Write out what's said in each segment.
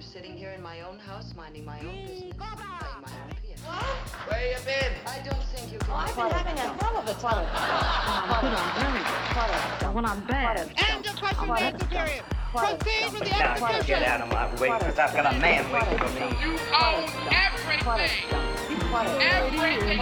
I'm sitting here in my own house, minding my own business, playing my own piano. Where you been? I don't think you can. I've been having a hell of a time. Put on earrings. I went on bed. End of question and answer period. Proceed with the Now exposition. get out of my way, because I've got a man waiting for me. You own everything. Everything.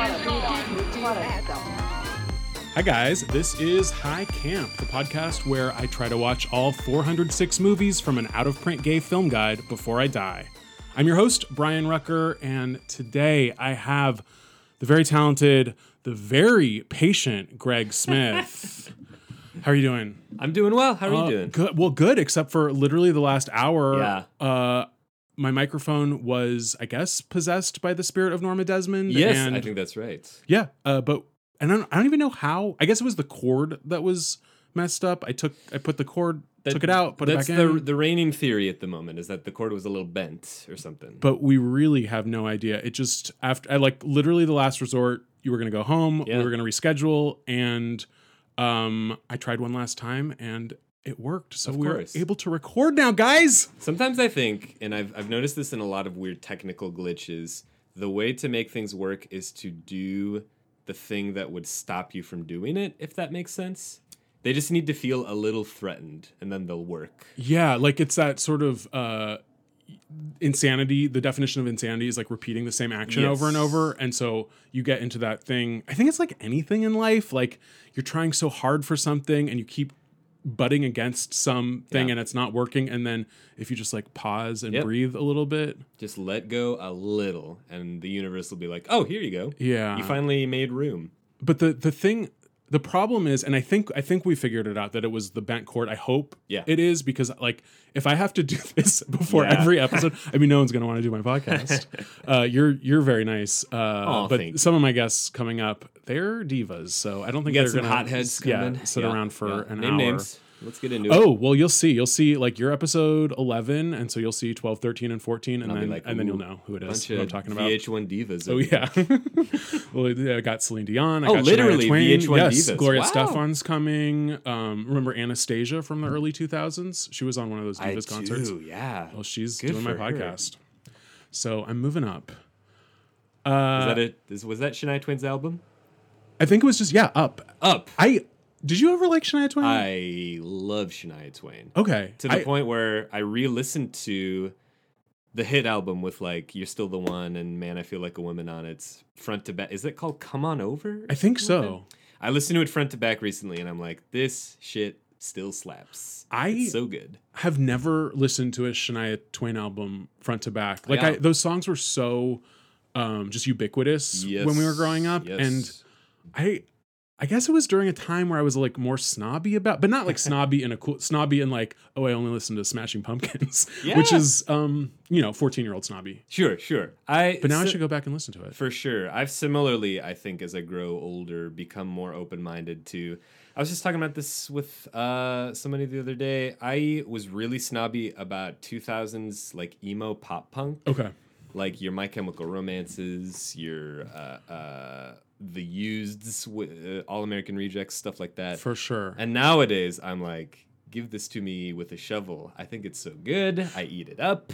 Hi, guys. This is High Camp, the podcast where I try to watch all 406 movies from an out of print gay film guide before I die. I'm your host, Brian Rucker, and today I have the very talented, the very patient Greg Smith. How are you doing? I'm doing well. How are Uh, you doing? Good. Well, good, except for literally the last hour. Yeah. Uh, my microphone was, I guess, possessed by the spirit of Norma Desmond. Yes, and I think that's right. yeah, uh, but and I don't, I don't even know how. I guess it was the cord that was messed up. I took I put the cord, That- took it out, put it back the in. the reigning theory at the moment is that the cord was a little bent or something. but we really have no idea. It just after I like literally the last resort. You were gonna go home. Yeah. We were gonna reschedule, and um, I tried one last time, and it worked. So Of we're course. able to record now, guys. Sometimes I think, and I've I've noticed this in a lot of weird technical glitches. The way to make things work is to do the thing that would stop you from doing it, if that makes sense. They just need to feel a little threatened, and then they'll work. Yeah, like it's that sort of uh insanity. The definition of insanity is like repeating the same action Yes. over and over. And so you get into that thing. I think it's like anything in life. Like you're trying so hard for something and you keep butting against something Yeah. and it's not working. And then if you just like pause and Yep. breathe a little bit. Just let go a little, and the universe will be like, "Oh, here you go. Yeah. You finally made room." But the the thing the problem is, and I think I think we figured it out that it was the bent cord. I hope Yeah. it is because like if I have to do this before Yeah. every episode, I mean no one's gonna want to do my podcast. uh, you're you're very nice, uh, Aw, but some of my guests coming up, they're divas, so I don't think they're gonna hotheads yeah, sit Yeah, around for yeah. an Name hour. names. Let's get into it. Oh well, you'll see. You'll see like your episode eleven, and so you'll see 12, 13, and fourteen, and I'll then like, and then you'll know who it is. Who I'm talking about. VH1 divas. Oh yeah. well, yeah, I got Celine Dion. I Oh, got literally, Twain. VH1 yes, divas. Gloria Wow. Estefan's coming. Um, remember Anastasia from the early 2000s? She was on one of those I divas concerts. do, yeah. Well, she's Good doing my her. podcast. So I'm moving up. Was Uh, that it? Is, was that Shania Twain's album? I think it was just yeah, up. Up. I did you ever like Shania Twain? I love Shania Twain okay, to the I- point where I re-listened to the hit album with like "You're Still the One" and "Man, I Feel Like a Woman" on its front to back. Is it called "Come On Over"? I think so. I listened to it front to back recently, and I'm like, this shit still slaps. I- it's so good. have never listened to a Shania Twain album front to back. Like I, those songs were so um, just ubiquitous when we were growing up, Yes. and I I guess it was during a time where I was like more snobby about, but not like snobby in a cool snobby in like oh I only listen to Smashing Pumpkins, which is um you know fourteen year old snobby. Sure, sure. I But now I should go back and listen to it. For sure. I've similarly, I think, as I grow older, become more open minded to. I was just talking about this with uh, somebody the other day. I was really snobby about 2000s like emo pop punk, Okay, like your My Chemical Romances, your uh, uh, the Useds, uh, All American Rejects, stuff like that. for sure. And nowadays, I'm like, give this to me with a shovel. I think it's so good. I eat it up.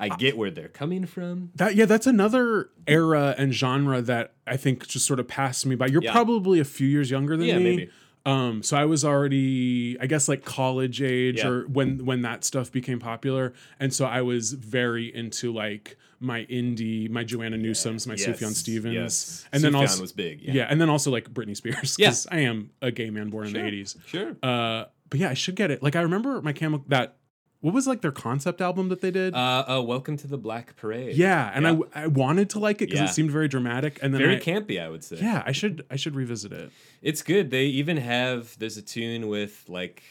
I get where they're coming from. That yeah, that's another era and genre that I think just sort of passed me by. You're Yeah. probably a few years younger than me. Yeah, me. maybe. Um, so I was already, I guess, like college age Yeah. or when when that stuff became popular, and so I was very into like my indie, my Joanna Newsom's, my Yes, Sufjan Stevens, yes. and then also was big, yeah. yeah. and then also like Britney Spears, Yeah. because I am a gay man born in the '80s. Sure. Uh, but yeah, I should get it. Like I remember my camel that what was like their concept album that they did. Uh, uh, welcome to the Black Parade. yeah, and I I wanted to like it because Yeah. it seemed very dramatic, and then very I, campy, I would say. yeah, I should I should revisit it. it's good. They even have there's a tune with like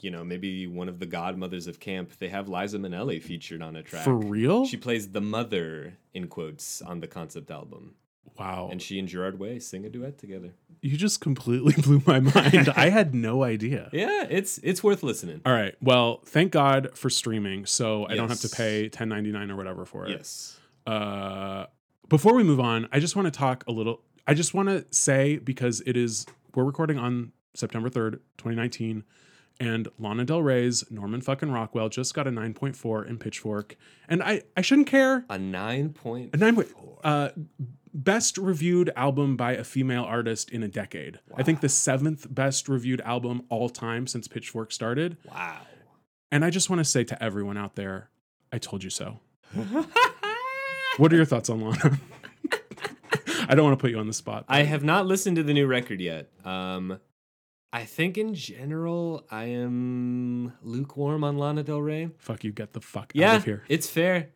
you know maybe one of the godmothers of camp. They have Liza Minnelli featured on a track. For real? She plays the mother in quotes on the concept album, wow. and she and Gerard Way sing a duet together. You just completely blew my mind. I had no idea. Yeah, it's it's worth listening. All right. Well, thank God for streaming, so I don't have to pay ten ninety nine or whatever for it. Yes. Uh, before we move on, I just want to talk a little. I just want to say because it is we're recording on September third, twenty nineteen, And Lana Del Rey's Norman fucking Rockwell just got a 9.4 in Pitchfork. And I, I shouldn't care. A nine point. A 9. Uh, best reviewed album by a female artist in a decade. I think the seventh best reviewed album all time since Pitchfork started. Wow. And I just want to say to everyone out there, I told you so. what are your thoughts on Lana? I don't want to put you on the spot. I have not listened to the new record yet. Um, I think in general I am lukewarm on Lana Del Rey. Fuck you, get the fuck out of here. it's fair.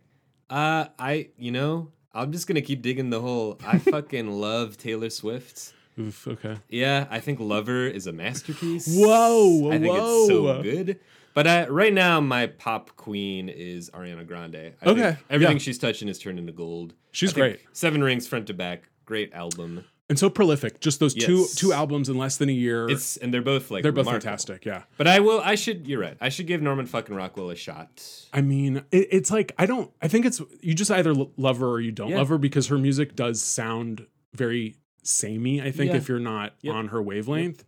Uh, I you know I'm just gonna keep digging the hole. I fucking love Taylor Swift. Oof, okay. Yeah, I think Lover is a masterpiece. Whoa, I think whoa. it's so good. But uh, right now, my pop queen is Ariana Grande. I Okay, everything yeah. she's touching is turned into gold. She's I great. Seven Rings front to back, great album. And so prolific. Just those two Yes. two albums in less than a year. It's and they're both like they're both remarkable. fantastic. Yeah. But I will. I should. You're right. I should give Norman fucking Rockwell a shot. I mean, it, it's like I don't. I think it's you just either love her or you don't Yeah. love her because her music does sound very samey. I think Yeah. if you're not Yep. on her wavelength,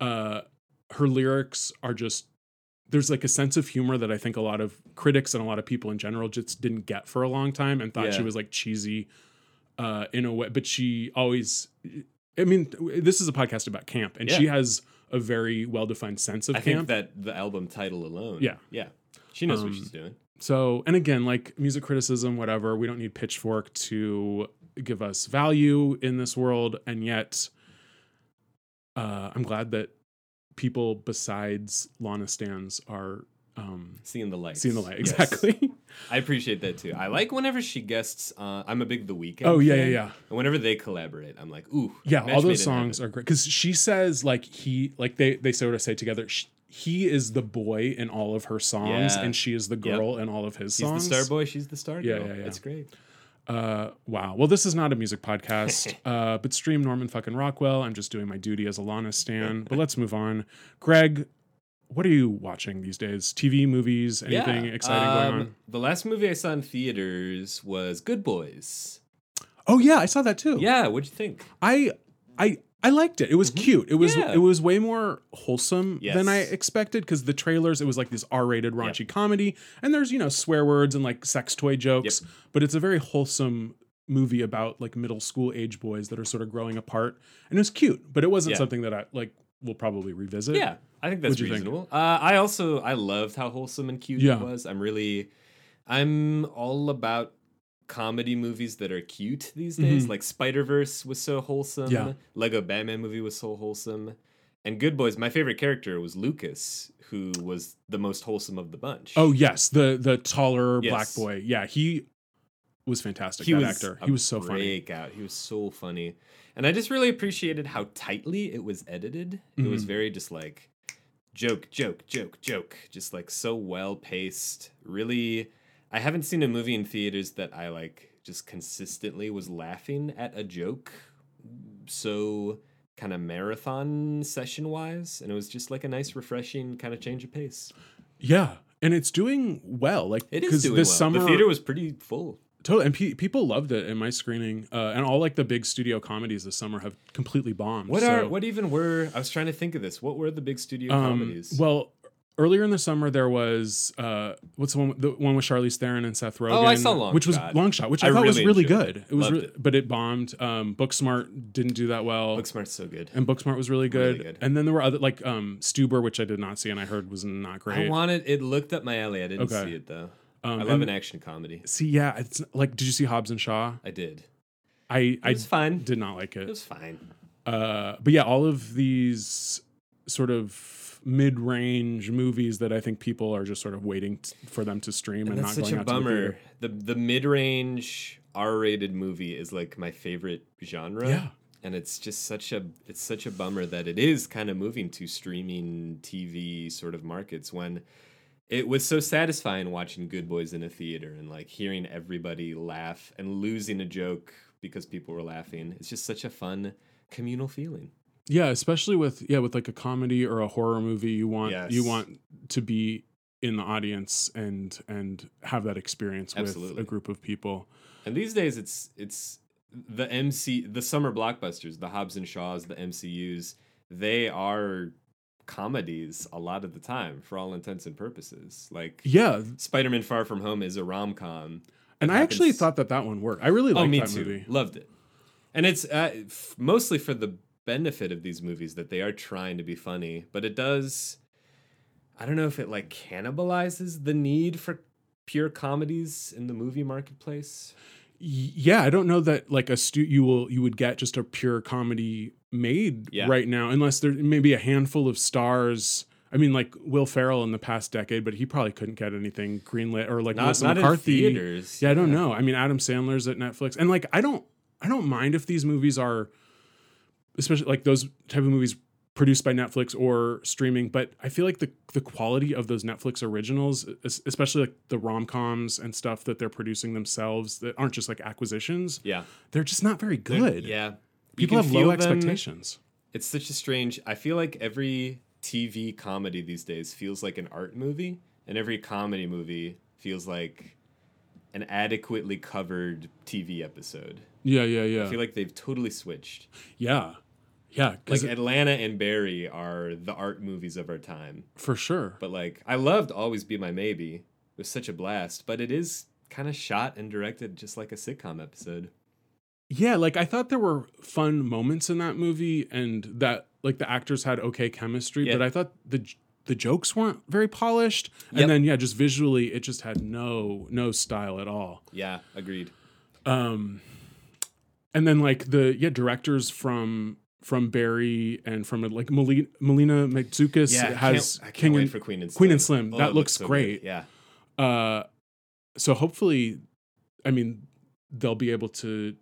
uh, her lyrics are just there's like a sense of humor that I think a lot of critics and a lot of people in general just didn't get for a long time and thought she was like cheesy uh, in a way. But she always. I mean, this is a podcast about camp, and she has a very well defined sense of I camp. think that the album title alone. Yeah. Yeah. She knows Um, what she's doing. So, and again, like music criticism, whatever, we don't need Pitchfork to give us value in this world. And yet, uh, I'm glad that people besides Lana Stans are um, Seeing the light. seeing the light. Yes. I appreciate that too. I like whenever she guests. Uh, I'm a big The Weeknd. Oh, yeah, yeah, fan, yeah. And whenever they collaborate, I'm like, ooh. yeah, all those songs are great because she says like he, like they, they sort of say together, sh he is the boy in all of her songs, Yeah. and she is the girl in all of his He's songs. the star boy. She's the star Yeah, girl. yeah, yeah. It's great. Uh, wow. Well, this is not a music podcast, uh, but stream Norman fucking Rockwell. I'm just doing my duty as a Lana stan. But let's move on. Greg, what are you watching these days? TV, movies, anything Yeah. exciting going Um, on? The last movie I saw in theaters was Good Boys. Oh yeah, I saw that too. Yeah, what'd you think? I, I, I liked it. It was cute. It was Mm-hmm. Yeah. it was way more wholesome than I expected because the trailers it was like this R-rated raunchy comedy and there's you know swear words and like sex toy jokes, but it's a very wholesome movie about like middle school age boys that are sort of growing apart and it was cute, but it wasn't Yeah. something that I like will probably revisit. Yeah, I think that's What'd think? reasonable. Uh, I also I loved how wholesome and cute Yeah. it was. I'm really, I'm all about comedy movies that are cute these days. Mhm. Like Spider Verse was so wholesome. Yeah. Lego Batman movie was so wholesome. And Good Boys, my favorite character was Lucas, who was the most wholesome of the bunch. Oh yes, the the taller black boy. Yeah, he was fantastic. he that was actor. He was so funny. breakout. He was so funny, and I just really appreciated how tightly it was edited. It was Mhm. very just like joke, joke, joke, joke, just like so well paced. Really, I haven't seen a movie in theaters that I like just consistently was laughing at a joke so kind of marathon session wise, and it was just like a nice, refreshing kind of change of pace. Yeah, and it's doing well. Like It is doing this well. summer the theater was pretty full. Totally, and pe- people loved it in my screening, uh, and all like the big studio comedies this summer have completely bombed. What so, are what even were? I was trying to think of this. What were the big studio um, comedies? Well, earlier in the summer there was uh, what's the one? The one with Charlize Theron and Seth Rogen. Oh, I saw Long which was. Long Shot, which I, I thought was really really good. it. It was, re- it. but it bombed. Um, Booksmart didn't do that well. Booksmart's so good. and Booksmart was really good. Really good. And then there were other like um, Stuber, which I did not see, and I heard was not great. I wanted it looked up my alley. I didn't Okay. see it though. Um, I love and- an action comedy. See, yeah, it's like, did you see Hobbs and Shaw? I did. I It I was fine. did not like It it. was fine. Uh, but yeah, all of these sort of mid-range movies that I think people are just sort of waiting t- for them to stream and, And that's not such going a out to the bummer. The the mid range R rated movie is like my favorite genre. Yeah. And it's just such a it's such a bummer that it is kind of moving to streaming TV sort of markets when it was so satisfying watching Good Boys in a theater and like hearing everybody laugh and losing a joke because people were laughing. It's just such a fun communal feeling. Yeah, especially with yeah with like a comedy or a horror movie, you want you want to be in the audience and and have that experience with a group of people. And these days, it's it's the MC, the summer blockbusters, the Hobbs and Shaws, the MCU's. They are comedies a lot of the time for all intents and purposes. Like Yeah, Spider-Man Far From Home is a rom-com. and I happens- actually thought that that one worked. I really Oh, liked me that too. movie. Loved it. And it's uh, f- mostly for the benefit of these movies that they are trying to be funny, but it does I don't know if it like cannibalizes the need for pure comedies in the movie marketplace. Yeah, I don't know that like a stu you will you would get just a pure comedy made Yeah. right now unless there maybe a handful of stars. I mean, like Will Ferrell in the past decade, but he probably couldn't get anything greenlit or like Not, Melissa not in theaters. Yeah, I don't know. I mean, Adam Sandler's at Netflix, and like I don't, I don't mind if these movies are, especially like those type of movies produced by Netflix or streaming. But I feel like the the quality of those Netflix originals, especially like the rom coms and stuff that they're producing themselves, that aren't just like acquisitions, Yeah. they're just not very They're- good. Yeah. People have low expectations. It's such a strange. I feel like every TV comedy these days feels like an art movie, and every comedy movie feels like an adequately covered TV episode. Yeah, yeah, yeah, I feel like they've totally switched. yeah, yeah. Like it- Atlanta and Barry are the art movies of our time. for sure. But like I loved Always Be My Maybe. It was such a blast, but it is kind of shot and directed just like a sitcom episode. Yeah, like I thought there were fun moments in that movie, and that like the actors had okay chemistry, Yeah. but I thought the the jokes weren't very polished, Yep. and then yeah, just visually it just had no no style at all. Yeah, agreed. Um, and then like the yeah directors from from Barry and from like Melina, Melina Matsoukas Yeah, has can't, I can't King and for Queen and Slim. Queen and Slim. Oh, that it looks so good. great. Yeah. Uh, so hopefully, I mean, they'll be able to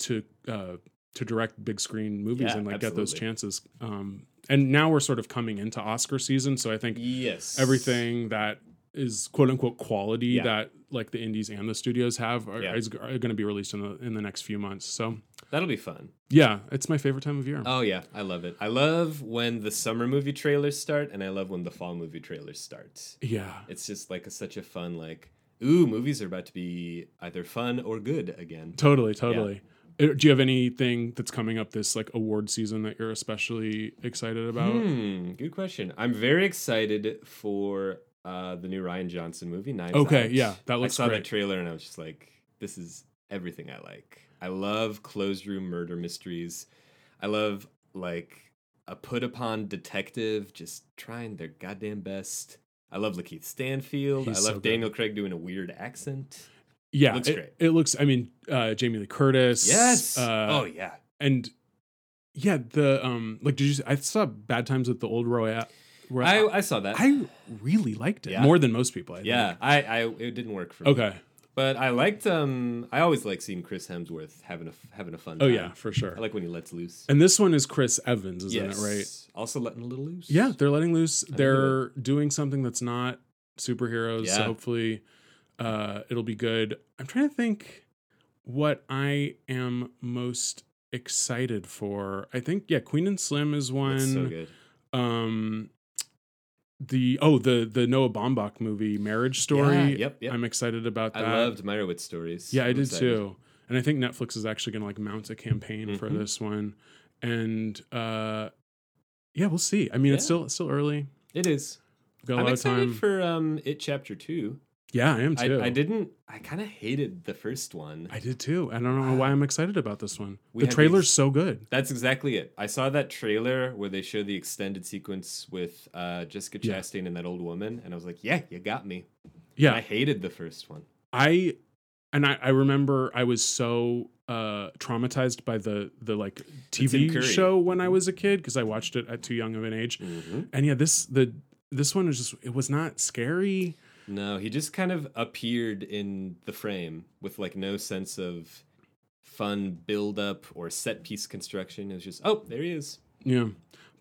to uh, to direct big screen movies Yeah, and like get those chances. Um, and now we're sort of coming into Oscar season, so I think Yes. everything that is quote unquote quality Yeah. that like the indies and the studios have are, Yeah. is, are going to be released in the in the next few months. So That'll be fun. yeah, it's my favorite time of year. Oh yeah, I love it. I love when the summer movie trailers start, and I love when the fall movie trailers start. yeah, It's just like a, such a fun like, ooh, movies are about to be either fun or good again. totally, totally. Uh, Do you have anything that's coming up this like award season that you're especially excited about? Hmm, good question. I'm very excited for uh, the new Rian Johnson movie. Knives Okay, Out. yeah, that looks I saw great. that trailer and I was just like, this is everything I like. I love closed room murder mysteries. I love like a put upon detective just trying their goddamn best. I love Lakeith Stanfield. He's I so love good. Daniel Craig doing a weird accent. Yeah, Looks it, great. it looks. I mean, uh, Jamie Lee Curtis. Yes. Uh, oh yeah. and yeah, the um, like, did you? I saw Bad Times at the El Royale. I, I saw that. I really liked it Yeah. more than most people. I yeah, think. I, I it didn't work for me. Okay. But I liked um I always like seeing Chris Hemsworth having a having a fun Oh time. yeah, for sure. I like when he lets loose. and this one is Chris Evans, isn't yes. it? Right. Also letting a little loose. Yeah, they're letting loose. into They're doing something that's not superheroes. So hopefully, uh, it'll be good. I'm trying to think what I am most excited for. I think yeah, Queen and Slim is one. That's so good. um the oh the the Noah Baumbach movie Marriage Story. Yeah, yep, yep. I'm excited about that. I loved Meyerowitz stories. Yeah, I I'm did excited. too. And I think Netflix is actually going to like mount a campaign for Mhm. this one. And uh yeah, we'll see. I mean, it's still it's still early. It is. We've got a I'm lot of excited time. for um It Chapter Two. Yeah, I am I, too. I didn't I kinda hated the first one. I did too. I don't know why I'm excited about this one. We the trailer's these- so good. That's exactly it. I saw that trailer where they show the extended sequence with uh, Jessica Yeah. Chastain and that old woman, and I was like, "Yeah, you got me." Yeah, I hated the first one. I and I, I remember I was so uh traumatized by the the like Tim TV Curry. show when I was a kid because I watched it at too young of an age. And yeah, this the this one was just it was not scary. No, he just kind of appeared in the frame with like no sense of fun build up or set piece construction. It was just, oh, there he is. Yeah.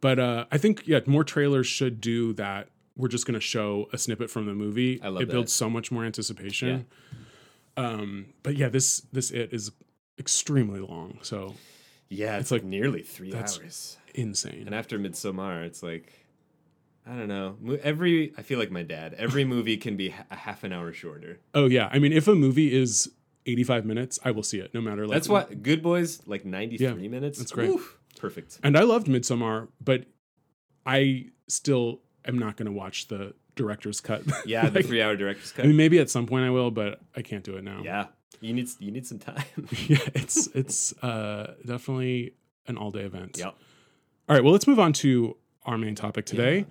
But uh I think yeah, more trailers should do that. We're just gonna show a snippet from the movie. I love it builds so much more anticipation. Yeah. Um but yeah, this this it is extremely long. So Yeah, it's, It's like, nearly three hours. insane. And after Midsommar, it's like, I don't know. Every I feel like my dad. Every movie can be a half an hour shorter. Oh yeah, I mean, if a movie is eighty-five minutes, I will see it, no matter. Like, That's what Good Boys like ninety three Yeah, minutes. that's great. Oof, perfect. And I loved Midsommar, but I still am not going to watch the director's cut. Yeah, the three hour director's cut. I mean, maybe at some point I will, but I can't do it now. yeah. You need you need some time. yeah, it's it's uh, definitely an all day event. yep. All right, well, let's move on to our main topic today.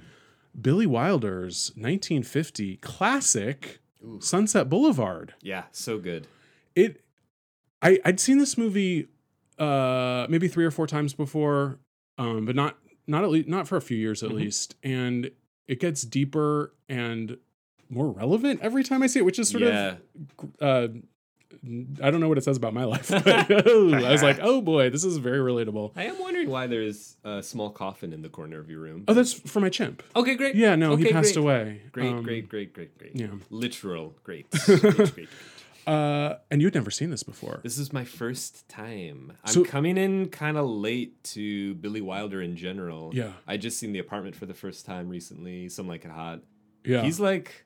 Billy Wilder's 1950 classic Sunset Boulevard. Yeah, so good. It I I'd seen this movie uh maybe 3 or 4 times before um but not not at least not for a few years at Mhm. least and it gets deeper and more relevant every time I see it, which is sort yeah. of uh I don't know what it says about my life. But I was like, "Oh boy, this is very relatable." I am wondering why there's a small coffin in the corner of your room. Oh, that's for my chimp. okay, great. Yeah, no, he passed great. away. Great, Um, great, great, great, great. yeah. Literal great. great, great, great. Uh, and you'd never seen this before. This is my first time. I'm So- coming in kind of late to Billy Wilder in general. Yeah. I just seen The Apartment for the first time recently. Some Like It Hot. Yeah, He's like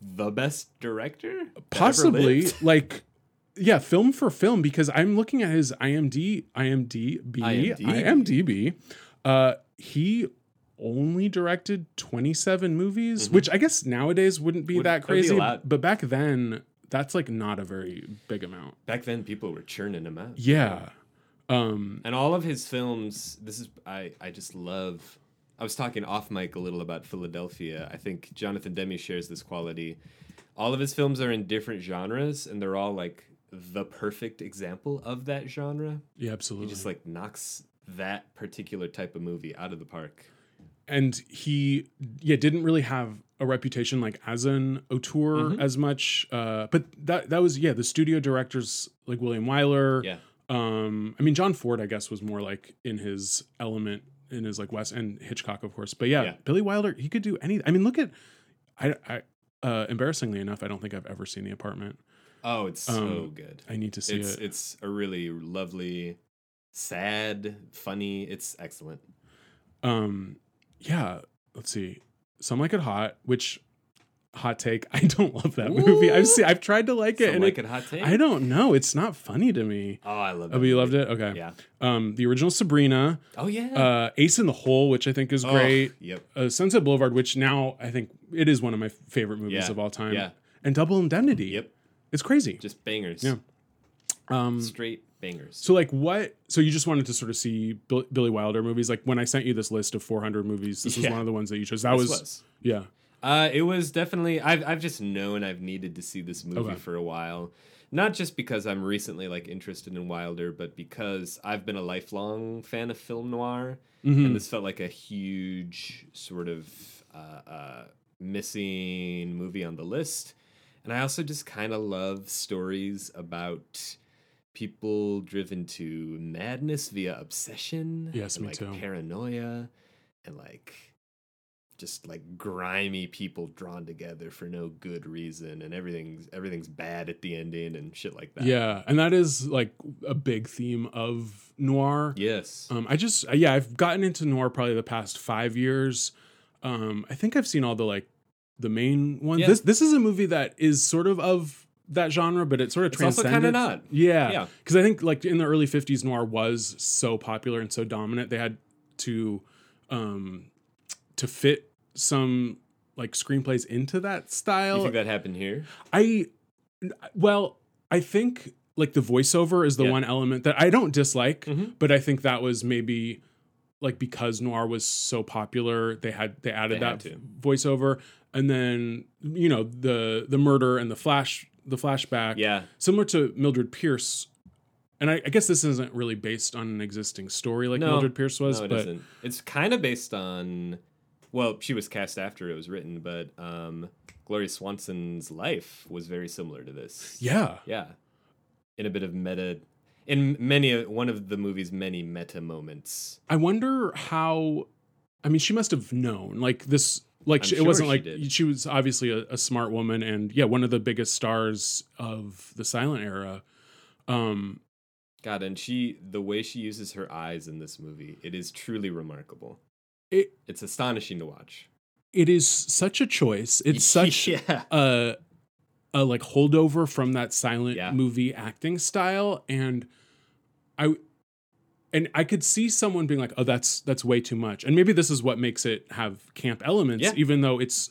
the best director. possibly like yeah, film for film because I'm looking at his IMD IMDb IMDb. IMDb. Uh, he only directed 27 movies, which I guess nowadays wouldn't be Mm-hmm. Would- that be crazy, lot. but back then that's like not a very big amount. Back then, people were churning him out. Yeah. Um, And all of his films, this is I I just love. I was talking off mic a little about Philadelphia. I think Jonathan Demme shares this quality. All of his films are in different genres, and they're all like the perfect example of that genre. yeah, absolutely. He just like knocks that particular type of movie out of the park. and he yeah didn't really have a reputation like as an auteur Mm-hmm. as much uh but that that was yeah the studio directors like william wyler Yeah. um i mean john ford i guess was more like in his element in his like west and hitchcock of course but yeah, Yeah. billy wilder he could do anything i mean look at i i uh embarrassingly enough i don't think i've ever seen the apartment Oh, it's so Um, good. i need to see It's it it's a really lovely, sad, funny. It's excellent. um yeah let's see some like it hot which hot take i don't love that movie i've seen i've tried to like it Some and like it, hot take. i don't know it's not funny to me Oh, I love. It. Oh but you loved it okay Yeah. um the original sabrina Oh yeah. uh ace in the hole which i think is Oh, great Yep. uh, sunset boulevard which now i think it is one of my favorite movies Yeah, of all time yeah. and double indemnity Yep. it's crazy Just bangers. Yeah. um Straight bangers. so like what so you just wanted to sort of see Bill, billy wilder movies like when i sent you this list of 400 movies this was one of the ones that you chose that was, was. yeah Uh, it was definitely. I've I've just known I've needed to see this movie Okay. for a while. Not just because I'm recently like interested in Wilder, but because I've been a lifelong fan of film noir, Mhm. and this felt like a huge sort of uh, uh, missing movie on the list. And I also just kind of love stories about people driven to madness via obsession. Yes, me like, too. Paranoia, and like just like grimy people drawn together for no good reason, and everything's everything's bad at the ending and shit like that. yeah and that is like a big theme of noir Yes. Um, I just yeah, I've gotten into noir probably the past five years. Um, I think I've seen all the like the main ones. Yeah. This this is a movie that is sort of of that genre, but it sort of It's also transcended. kinda not. Yeah, Yeah. Because I think like in the early '50s, noir was so popular and so dominant. They had to um, to fit some like screenplays into that style. you think that happened here? I well, I think like the voiceover is the Yeah. one element that I don't dislike, Mhm. but I think that was maybe like because noir was so popular, they had they added They that to. voiceover, and then you know the the murder and the flash the flashback, Yeah. similar to Mildred Pierce. And I, I guess this isn't really based on an existing story like No. Mildred Pierce was, no, it but not It's kind of based on. Well, she was cast after it was written, but um, Gloria Swanson's life was very similar to this. yeah, Yeah. In a bit of meta, in many of one of the movie's many meta moments. I wonder how. I mean, she must have known like this. Like she, it wasn't she like did. she was obviously a, a smart woman, and yeah, one of the biggest stars of the silent era. Um, God, and she the way she uses her eyes in this movie, it is truly remarkable. It It's astonishing to watch. it is such a choice. It's such yeah. a a like holdover from that silent Yeah. movie acting style, and I and I could see someone being like, "Oh, that's that's way too much," and maybe this is what makes it have camp elements, Yeah. even though it's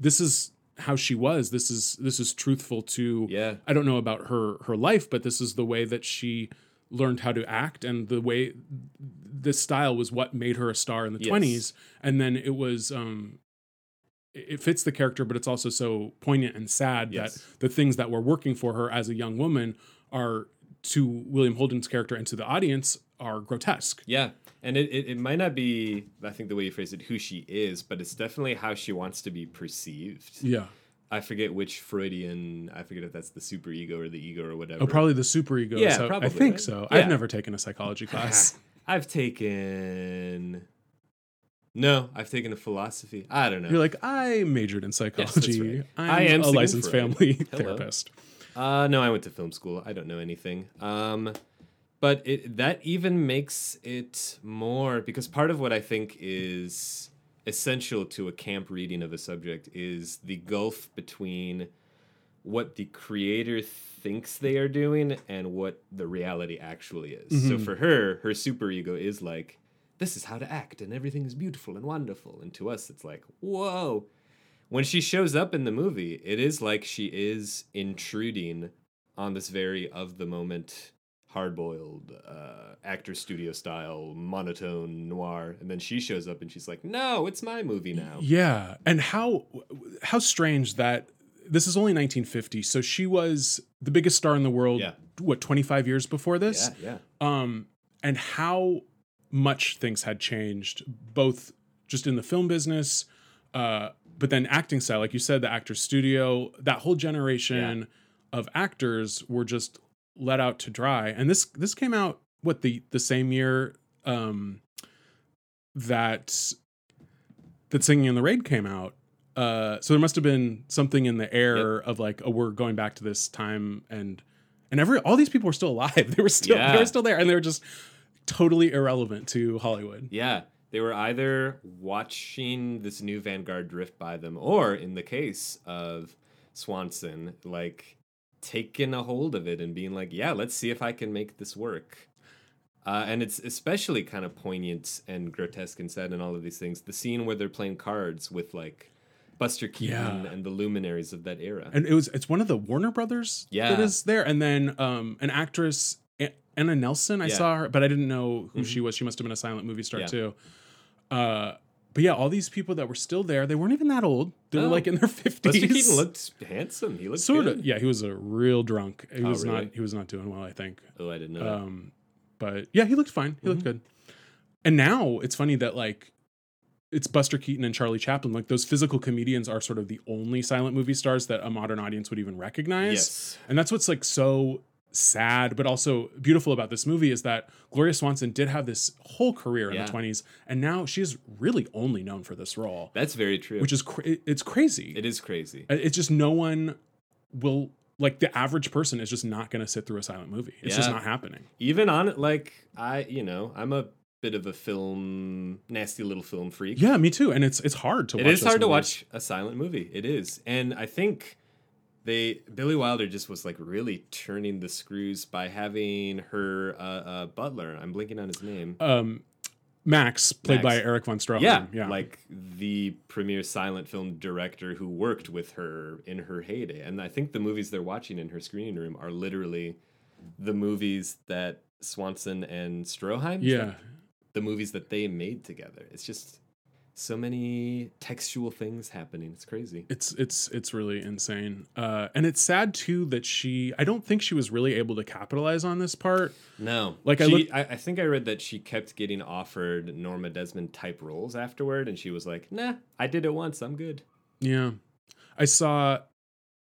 this is how she was. This is this is truthful to. Yeah. I don't know about her her life, but this is the way that she learned how to act, and the way this style was what made her a star in the Yes. twenties, and then it was. um it it fits the character, but it's also so poignant and sad Yes. that the things that were working for her as a young woman are to William Holden's character and to the audience are grotesque. Yeah. And it, it, it might not be, I think the way you phrase it, who she is, but it's definitely how she wants to be perceived. Yeah. I forget which Freudian, I forget if that's the super ego or the ego or whatever. Oh, probably the superego. Yeah, so probably, I think right? so. Yeah. I've never taken a psychology class. I've taken. No, I've taken a philosophy. I don't know. You're like, I majored in psychology. right. I'm I am a licensed Freud. family therapist. Uh, no, I went to film school. I don't know anything. Um, but it that even makes it more because part of what I think is essential to a camp reading of a subject is the gulf between what the creator thinks they are doing and what the reality actually is. So mm-hmm. for her, her superego is like, this is how to act and everything is beautiful and wonderful. And to us, it's like, whoa. When she shows up in the movie, it is like she is intruding on this very of the moment, hard boiled, uh, actor studio style, monotone noir. And then she shows up and she's like, no, it's my movie now. Yeah, and how how strange that this is only 1950. So she was the biggest star in the world. Yeah. What 25 years before this? Yeah, yeah. um, and how much things had changed, both just in the film business, uh, but then acting style. Like you said, the actor studio, that whole generation of actors were just let out to dry. And this this came out what the the same year um, that that Singing in the Rain came out. Uh, so there must have been something in the air of like, oh, we're going back to this time, and and every all these people were still alive. They were still they were still there, and they were just totally irrelevant to Hollywood. Yeah, they were either watching this new vanguard drift by them, or in the case of Swanson, like taking a hold of it and being like, "Yeah, let's see if I can make this work." Uh, and it's especially kind of poignant and grotesque and sad and all of these things. The scene where they're playing cards with like Buster Keaton Yeah. and the luminaries of that era. And it was it's one of the Warner Brothers that Yeah. is there, and then um, an actress. Anna Nilsson, I Yeah. saw her, but I didn't know who she was. She must have been a silent movie star Yeah. too. Uh, but yeah, all these people that were still there, they weren't even that old. They were No. like in their fifties. Buster Keaton looked handsome. He looked sort good. of. Yeah, he was a real drunk. He Oh, was really? not. He was not doing well. I think. Oh, I didn't know. that. Um, but yeah, he looked fine. He looked Mm-hmm. good. And now it's funny that like it's Buster Keaton and Charlie Chaplin. Like those physical comedians are sort of the only silent movie stars that a modern audience would even recognize. Yes. And that's what's like so sad, but also beautiful about this movie is that Gloria Swanson did have this whole career in Yeah. the 20s, and now she's really only known for this role, That's very true. which is cra- it's crazy. it is crazy. Uh, it's just no one will like the average person is just not going to sit through a silent movie. It's just not happening. even on it like i you know i'm a bit of a film nasty little film freak Yeah, me too. And it's it's hard to. it watch is those hard to watch a silent movie it is and i think they billy wilder just was like really turning the screws by having her uh, uh butler i'm blinking on his name Um, Max, played by Erich von Stroheim. yeah, yeah, like the premier silent film director who worked with her in her heyday. And I think the movies they're watching in her screening room are literally the movies that Swanson and Stroheim, yeah. the movies that they made together. It's just so many textual things happening. It's crazy. It's it's it's really insane. Uh, and it's sad too that she. I don't think she was really able to capitalize on this part. No, Like, I she, look- I, I think I read that she kept getting offered Norma Desmond type roles afterward, and she was like, "Nah, I did it once. I'm good." Yeah, I saw.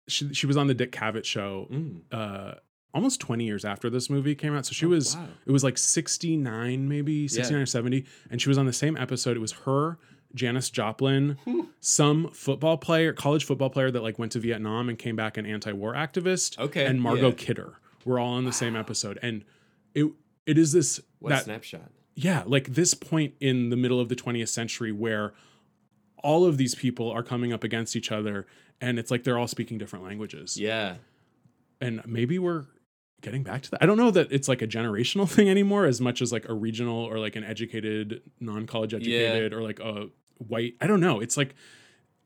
She she was on the Dick Cavett show. Mm. Uh, almost 20 years after this movie came out. So she Oh, was, wow. it was like 69, maybe 69 or 70. And she was on the same episode. It was her, Janis Joplin, some football player, college football player that like went to Vietnam and came back an anti-war activist. Okay, And Margot yeah. Kidder were all on the same episode. And it, it is this, What that, snapshot? yeah, like this point in the middle of the 20th century where all of these people are coming up against each other and it's like they're all speaking different languages Yeah. and maybe we're getting back to that. I don't know that it's like a generational thing anymore as much as like a regional or like an educated, non-college educated or like a white. I don't know. It's like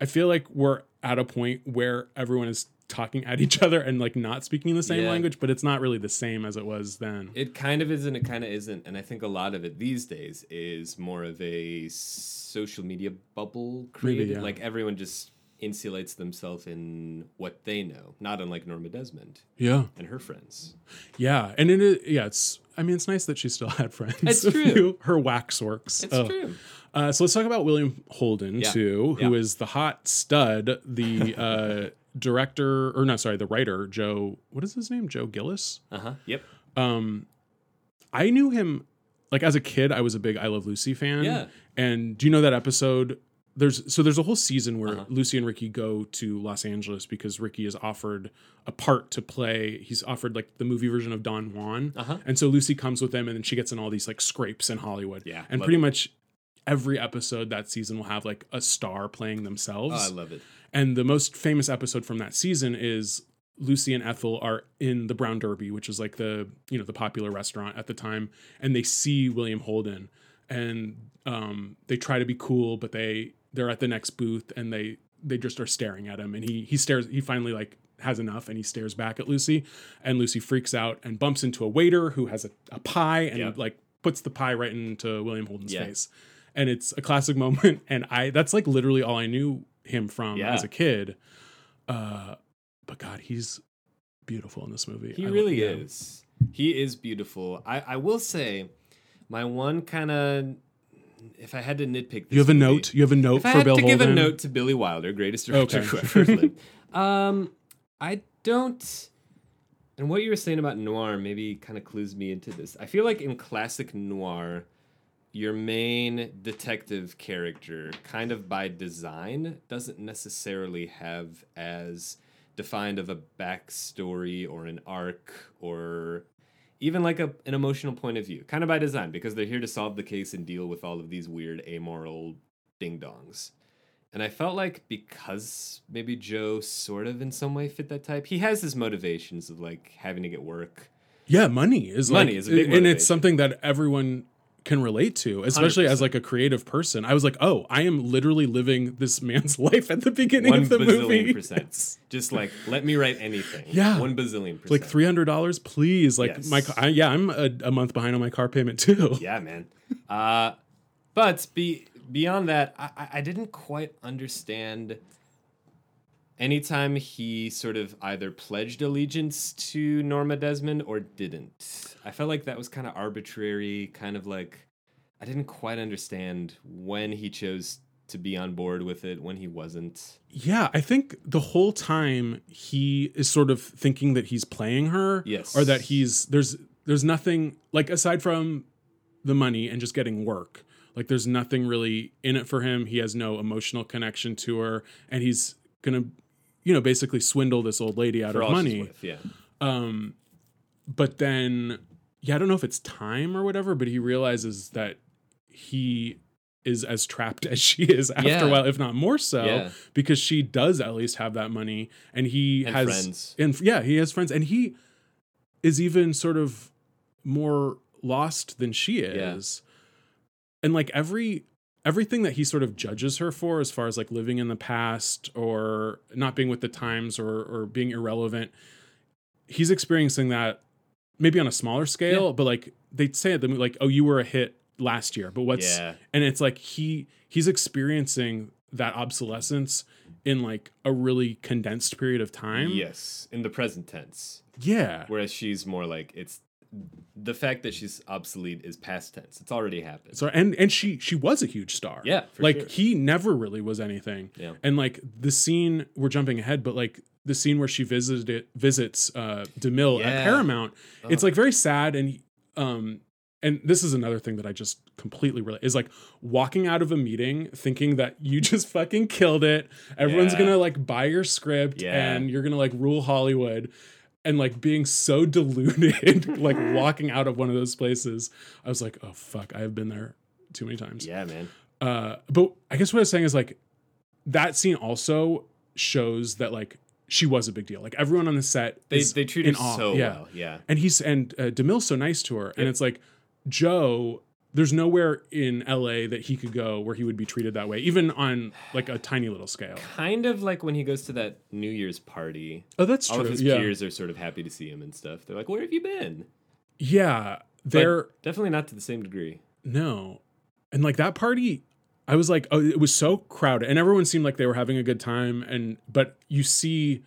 I feel like we're at a point where everyone is talking at each other and like not speaking the same Yeah. language, but it's not really the same as it was then. It kind of is and it kind of isn't. And I think a lot of it these days is more of a social media bubble created. yeah. Like everyone just insulates themselves in what they know, not unlike Norma Desmond yeah. and her friends. Yeah. And it is, yeah, it's, I mean, it's nice that she still had friends. It's true. Her waxworks. It's Oh. true. Uh, so let's talk about William Holden Yeah. too, who is Yeah. the hot stud, the uh, director, or no, sorry, the writer, Joe. What is his name? Joe Gillis. Uh huh. Yep. Um, I knew him like as a kid. I was a big I Love Lucy fan. Yeah. And do you know that episode? There's so there's a whole season where Uh-huh. Lucy and Ricky go to Los Angeles because Ricky is offered a part to play. He's offered like the movie version of Don Juan, Uh-huh. and so Lucy comes with him, and then she gets in all these like scrapes in Hollywood. Yeah, and pretty it. much every episode that season will have like a star playing themselves. Oh, I love it. And the most famous episode from that season is Lucy and Ethel are in the Brown Derby, which is like the you know the popular restaurant at the time, and they see William Holden, and um, they try to be cool, but they they're at the next booth and they they just are staring at him, and he he stares. He finally like has enough, and he stares back at Lucy, and Lucy freaks out and bumps into a waiter who has a, a pie and Yep. like puts the pie right into William Holden's Yeah. face, and it's a classic moment. And I that's like literally all I knew him from Yeah. as a kid. Uh, but God, he's beautiful in this movie. He I really is. He is beautiful. I, I will say, my one kind of, if I had to nitpick, this You have a movie- note. You have a note If I for had Bill to give a note to Billy Wilder, greatest director Okay. who ever lived, um, I don't. And what you were saying about noir maybe kind of clues me into this. I feel like in classic noir, your main detective character, kind of by design, doesn't necessarily have as defined of a backstory or an arc or even like a, an emotional point of view, kind of by design, because they're here to solve the case and deal with all of these weird amoral ding dongs. And I felt like because maybe Joe sort of in some way fit that type, he has his motivations of like having to get work. Yeah, money is Money like, is a big and it's something that everyone can relate to, especially as 100%. like a creative person. I was like, oh, I am literally living this man's life at the beginning One of the bazillion movie. percent. Just like, let me write anything. Yeah. One bazillion percent. Like three hundred dollars, please. Like Yes. my, I, yeah, I'm a, a month behind on my car payment too. Yeah, man. Uh, but be, beyond that, I- I didn't quite understand. Anytime he sort of either pledged allegiance to Norma Desmond or didn't, I felt like that was kind of arbitrary. Kind of like I didn't quite understand when he chose to be on board with it, when he wasn't. Yeah, I think the whole time he is sort of thinking that he's playing her. Yes. Or that he's there's there's nothing like aside from the money and just getting work. Like there's nothing really in it for him. He has no emotional connection to her, and he's gonna, you know, basically swindle this old lady out For of money. worth, yeah. Um, but then, yeah, I don't know if it's time or whatever, but he realizes that he is as trapped as she is after Yeah. a while, if not more so, Yeah. because she does at least have that money, and he And has friends. and yeah, he has friends, and he is even sort of more lost than she Yeah. is, and like every everything that he sort of judges her for as far as like living in the past or not being with the times or or being irrelevant he's experiencing that maybe on a smaller scale Yeah. but like they'd say at the like oh you were a hit last year but what's Yeah. and it's like he he's experiencing that obsolescence in like a really condensed period of time Yes, in the present tense. yeah Whereas she's more like it's the fact that she's obsolete is past tense. It's already happened. so and and she she was a huge star Yeah, like sure. he never really was anything Yeah. and like the scene we're jumping ahead but like the scene where she visited visits uh demille Yeah. at paramount it's Oh. like very sad and um and this is another thing that i just completely relate is like walking out of a meeting thinking that you just fucking killed it everyone's Yeah. gonna like buy your script Yeah. and you're gonna like rule hollywood and like being so deluded like walking out of one of those places i was like oh fuck i have been there too many times Yeah, man. uh, but I guess what I was saying is like that scene also shows that like she was a big deal. Like everyone on the set, They they treat in her so yeah. well. Yeah. And he's and uh, Demille's so nice to her, and Yep. it's like Joe. There's nowhere in LA that he could go where he would be treated that way, even on like a tiny little scale. Kind of like when he goes to that New Year's party. Oh, that's All true. of his yeah, peers are sort of happy to see him and stuff. They're like, "Where have you been?" yeah. They're definitely not to the same degree. No. And like that party, I was like, oh, it was so crowded and everyone seemed like they were having a good time. And, but you see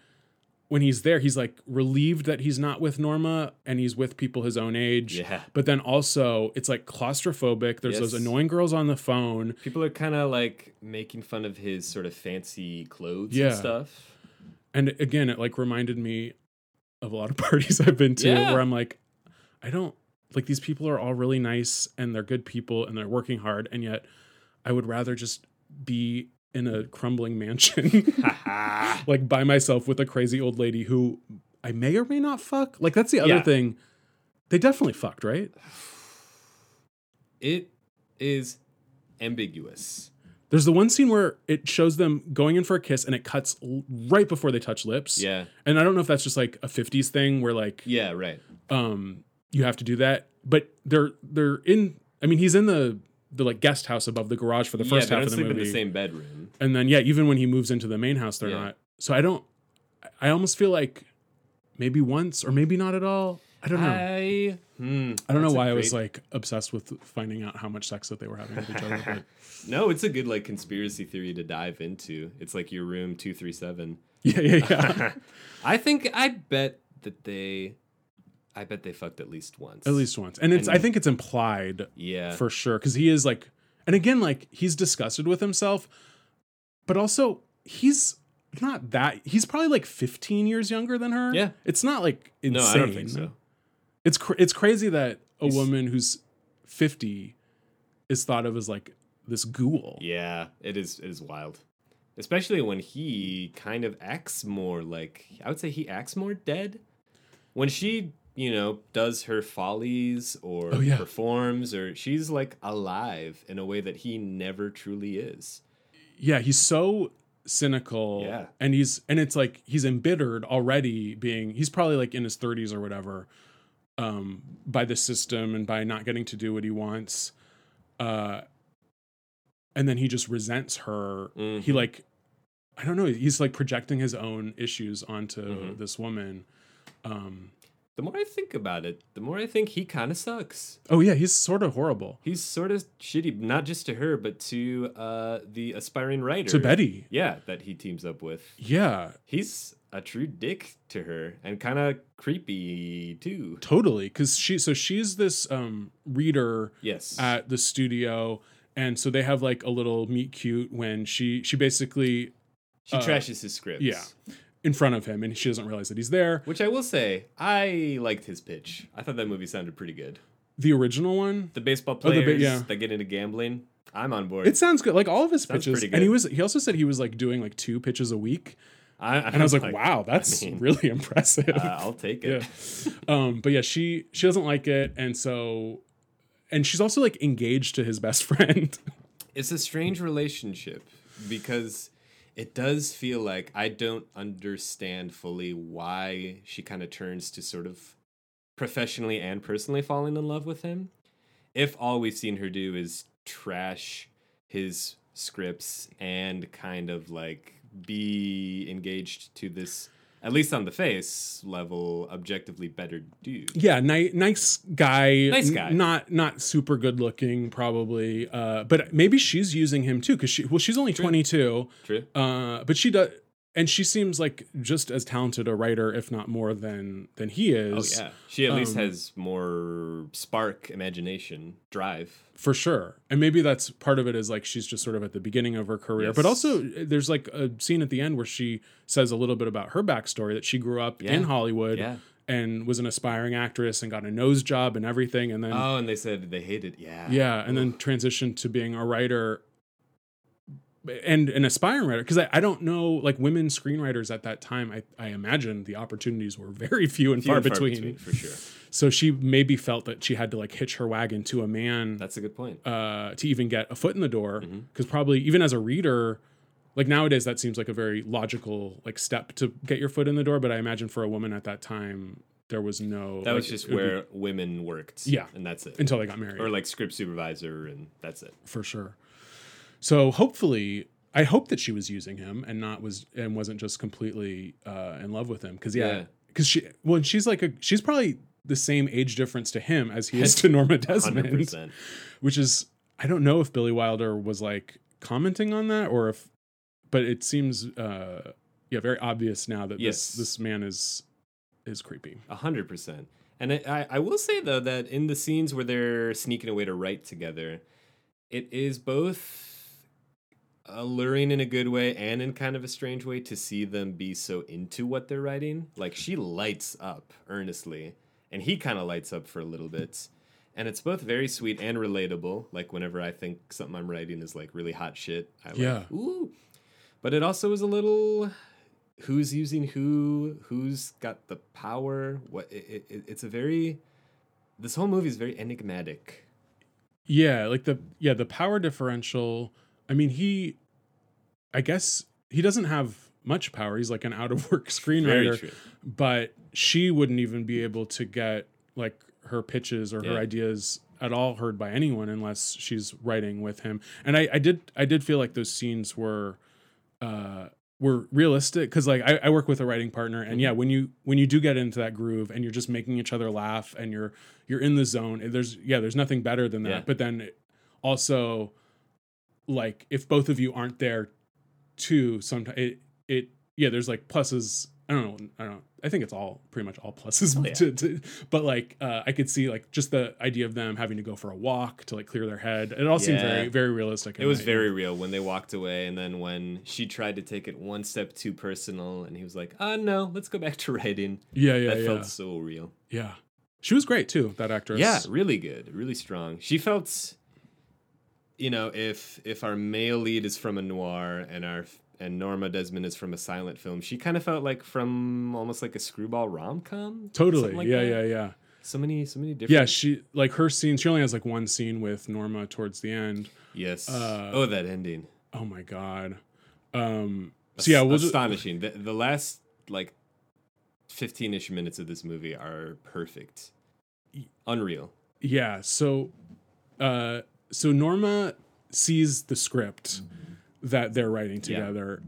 when he's there, he's like relieved that he's not with Norma and he's with people his own age. Yeah. But then also it's like claustrophobic. There's those annoying girls on the phone. People are kind of like making fun of his sort of fancy clothes Yeah. and stuff. And again, it like reminded me of a lot of parties I've been to Yeah. where I'm like, I don't like these people are all really nice and they're good people and they're working hard. And yet I would rather just be in a crumbling mansion like by myself with a crazy old lady who I may or may not fuck. Like that's the other Yeah. thing. They definitely fucked, right? It is ambiguous. There's the one scene where it shows them going in for a kiss and it cuts l- right before they touch lips. Yeah. And I don't know if that's just like a 50s thing where like Yeah, right. um you have to do that, but they're they're in I mean he's in the the like guest house above the garage for the first they half of the sleep movie. in the same bedroom. And then yeah, even when he moves into the main house they're Yeah. not. So I don't I almost feel like maybe once or maybe not at all. I don't know. I, hmm, I don't know why I was like obsessed with finding out how much sex that they were having with each other. But No, it's a good like conspiracy theory to dive into. It's like your room two three seven. yeah, yeah, yeah. I think I bet that they, I bet they fucked at least once. At least once, and it's And- I think it's implied yeah. for sure because he is like, and again, like he's disgusted with himself, but also he's not that. He's probably like 15 years younger than her. Yeah. it's not like insane. no, I don't think so. It's cr- it's crazy that a He's- woman who's 50 is thought of as like this ghoul. Yeah, it is. It is wild, especially when he kind of acts more like I would say he acts more dead. When she, you know, does her follies or Oh, yeah. performs, or she's like alive in a way that he never truly is. yeah he's so cynical Yeah. and he's and it's like he's embittered already being he's probably like in his 30s or whatever um by the system and by not getting to do what he wants uh and then he just resents her he Mhm. like i don't know he's like projecting his own issues onto Mhm. this woman um The more I think about it, the more I think he kind of sucks. oh yeah he's sort of horrible He's sort of shitty, not just to her, but to uh, the aspiring writer. to betty Yeah, that he teams up with. yeah He's a true dick to her and kind of creepy too. totally because she so she's this um reader Yes. at the studio and so they have like a little meet cute when she she basically she uh, trashes his scripts. yeah. In front of him and she doesn't realize that he's there Which I will say, I liked his pitch. I thought that movie sounded pretty good. the original one The baseball Oh, the players ba- yeah. that get into gambling, I'm on board. it sounds good like all of his Sounds pitches and he was he also said he was like doing like two pitches a week I, and i was like, wow that's mean, really impressive uh, I'll take it. yeah um but yeah she she doesn't like it and so and she's also like engaged to his best friend It's a strange relationship because it does feel like I don't understand fully why she kind of turns to sort of professionally and personally falling in love with him. If all we've seen her do is trash his scripts and kind of like be engaged to this, at least on the face level, objectively better dude. yeah ni- nice guy Nice n- guy. not not super good looking probably uh but maybe she's using him too because she well she's only 22 True. uh but she does and she seems like just as talented a writer if not more than than he is. Oh is yeah, she at least um, has more spark, imagination, drive. for sure and maybe that's part of it is like she's just sort of at the beginning of her career but also there's like a scene at the end where she says a little bit about her backstory that she grew up in hollywood Yeah. and was an aspiring actress and got a nose job and everything and then Oh, and they said they hated. Yeah. yeah and then transitioned to being a writer and an aspiring writer because I, I don't know like women screenwriters at that time I, I imagine the opportunities were very few and Few far, and between. for sure. so she maybe felt that she had to like hitch her wagon to a man That's a good point. uh, to even get a foot in the door Mm-hmm. because probably even as a reader like nowadays that seems like a very logical like step to get your foot in the door but i imagine for a woman at that time there was no That was just would be- where women worked. Yeah. And that's it. until they got married or like script supervisor, and that's it. for sure so hopefully i hope that she was using him and not was and wasn't just completely uh in love with him because yeah Yeah. because she well she's like a she's probably the same age difference to him as he is to norma desmond 100%. which is i don't know if billy wilder was like commenting on that or if but it seems uh yeah very obvious now that Yes. this this man is is creepy A hundred percent. And I, I will say though that in the scenes where they're sneaking away to write together, it is both alluring in a good way and in kind of a strange way to see them be so into what they're writing. Like she lights up earnestly, and he kind of lights up for a little bit. And it's both very sweet and relatable. Like whenever I think something I'm writing is like really hot shit, I like, Yeah. ooh. But it also is a little who's using who, who's got the power. What it, it, it's a very this whole movie is very enigmatic. Yeah, like the yeah, the power differential. I mean, he I guess he doesn't have much power. He's like an out of work screenwriter, but she wouldn't even be able to get like her pitches or her ideas at all heard by anyone unless she's writing with him. And I, I did I did feel like those scenes were uh were realistic because like I, I work with a writing partner and yeah when you when you do get into that groove and you're just making each other laugh and you're you're in the zone there's yeah there's nothing better than that Yeah. but then also like if both of you aren't there too sometimes it it yeah there's like pluses i don't know i don't know i think it's all pretty much all pluses Oh, yeah. to, to, but like uh, i could see like just the idea of them having to go for a walk to like clear their head it all seemed very very realistic It was I- very real when they walked away, and then when she tried to take it one step too personal, and he was like, "Ah, no, let's go back to writing." yeah yeah that yeah felt so real. yeah she was great too that actress Yeah, really good, really strong. She felt, you know, if if our male lead is from a noir and our and Norma Desmond is from a silent film, she kind of felt like from almost like a screwball rom com. totally Like yeah yeah yeah So many, so many different. yeah she like her scene she only has like one scene with norma towards the end Yes. Uh, oh, that ending. oh my god um so yeah we'll just, astonishing. the, the last like fifteen ish minutes of this movie are perfect, unreal. yeah so uh so norma sees the script that they're writing Yeah. together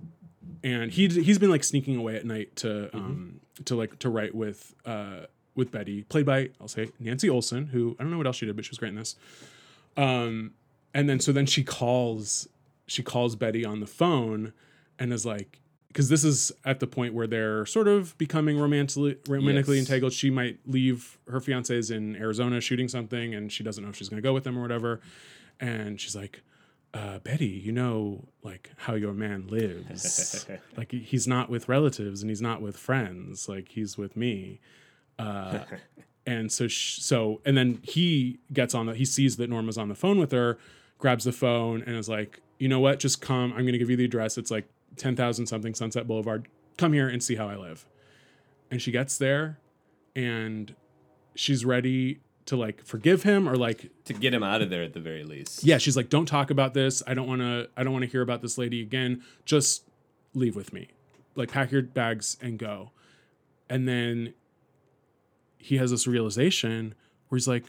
and he he's been like sneaking away at night to Mm-hmm. um to like to write with uh with betty played by i'll say nancy olson who i don't know what else she did but she was great in this um and then so then she calls she calls betty on the phone and is like because this is at the point where they're sort of becoming romantically romantically Yes. entangled. She might leave her fiance is in arizona shooting something and she doesn't know if she's going to go with them or whatever. And she's like uh, betty you know like how your man lives. Like he's not with relatives and he's not with friends. Like he's with me. Uh, and so sh- so and then he gets on the he sees that norma's on the phone with her grabs the phone and is like you know what? Just come. I'm going to give you the address. It's like 10,000 something sunset boulevard come here and see how i live. And she gets there and she's ready to like forgive him or like To get him out of there at the very least. yeah she's like don't talk about this. I don't want to i don't want to hear about this lady again. Just leave with me. Like pack your bags and go. And then he has this realization where he's like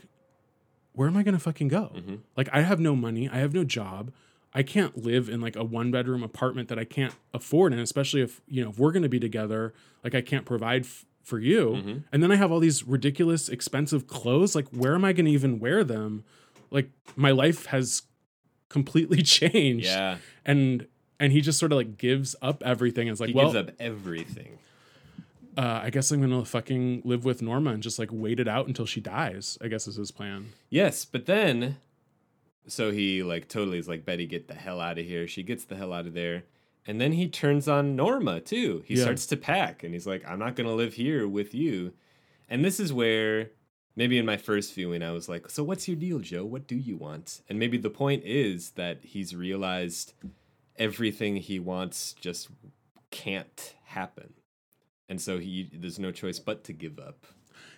where am i gonna fucking go? Mm-hmm. like i have no money. I have no job i can't live in like a one bedroom apartment that i can't afford and especially if you know if we're gonna be together like i can't provide f- for you Mm-hmm. and then i have all these ridiculous expensive clothes like where am i gonna even wear them like my life has completely changed Yeah. and and he just sort of like gives up everything It's like He well gives up everything. uh, i guess i'm gonna fucking live with norma and just like wait it out until she dies i guess is his plan Yes, but then so he like totally is like Betty get the hell out of here. She gets the hell out of there. And then he turns on Norma too. He Yeah. starts to pack and he's like I'm not going to live here with you. And this is where maybe in my first viewing I was like, "So what's your deal, Joe? What do you want?" And maybe the point is that he's realized everything he wants just can't happen. And so he there's no choice but to give up.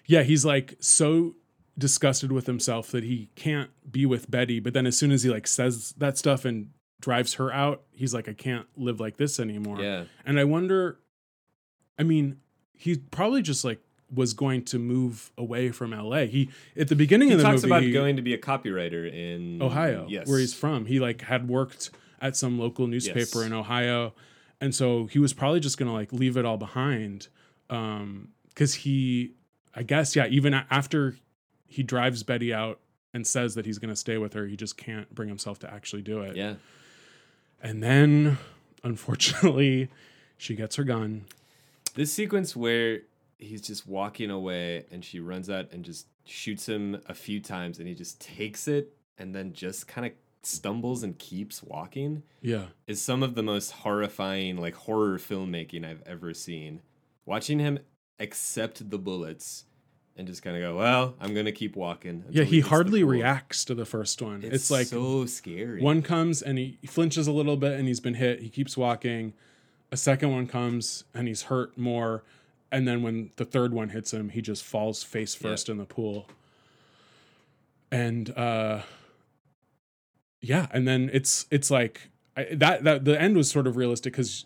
yeah he's like so disgusted with himself that he can't be with betty but then as soon as he like says that stuff and drives her out, he's like, I can't live like this anymore. Yeah. And I wonder, I mean, he probably just like was going to move away from LA. He at the beginning He of the talks movie about he- going to be a copywriter in Ohio, Yes, where he's from. He like had worked at some local newspaper Yes. in Ohio, and so he was probably just gonna like leave it all behind, um, because he, I guess, yeah, even after he drives Betty out and says that he's gonna stay with her, he just can't bring himself to actually do it. Yeah. And then, unfortunately, she gets her gun. This sequence where he's just walking away and she runs out and just shoots him a few times and he just takes it and then just kind of stumbles and keeps walking Yeah, is some of the most horrifying like horror filmmaking I've ever seen. Watching him accept the bullets and just kind of go, "Well, I'm going to keep walking." yeah. He hardly reacts to the first one. It's, It's, like so scary. One comes and he flinches a little bit and he's been hit. He keeps walking. A second one comes and he's hurt more. And then when the third one hits him, he just falls face first in the pool. And uh yeah, and then it's it's like I, that that the end was sort of realistic cuz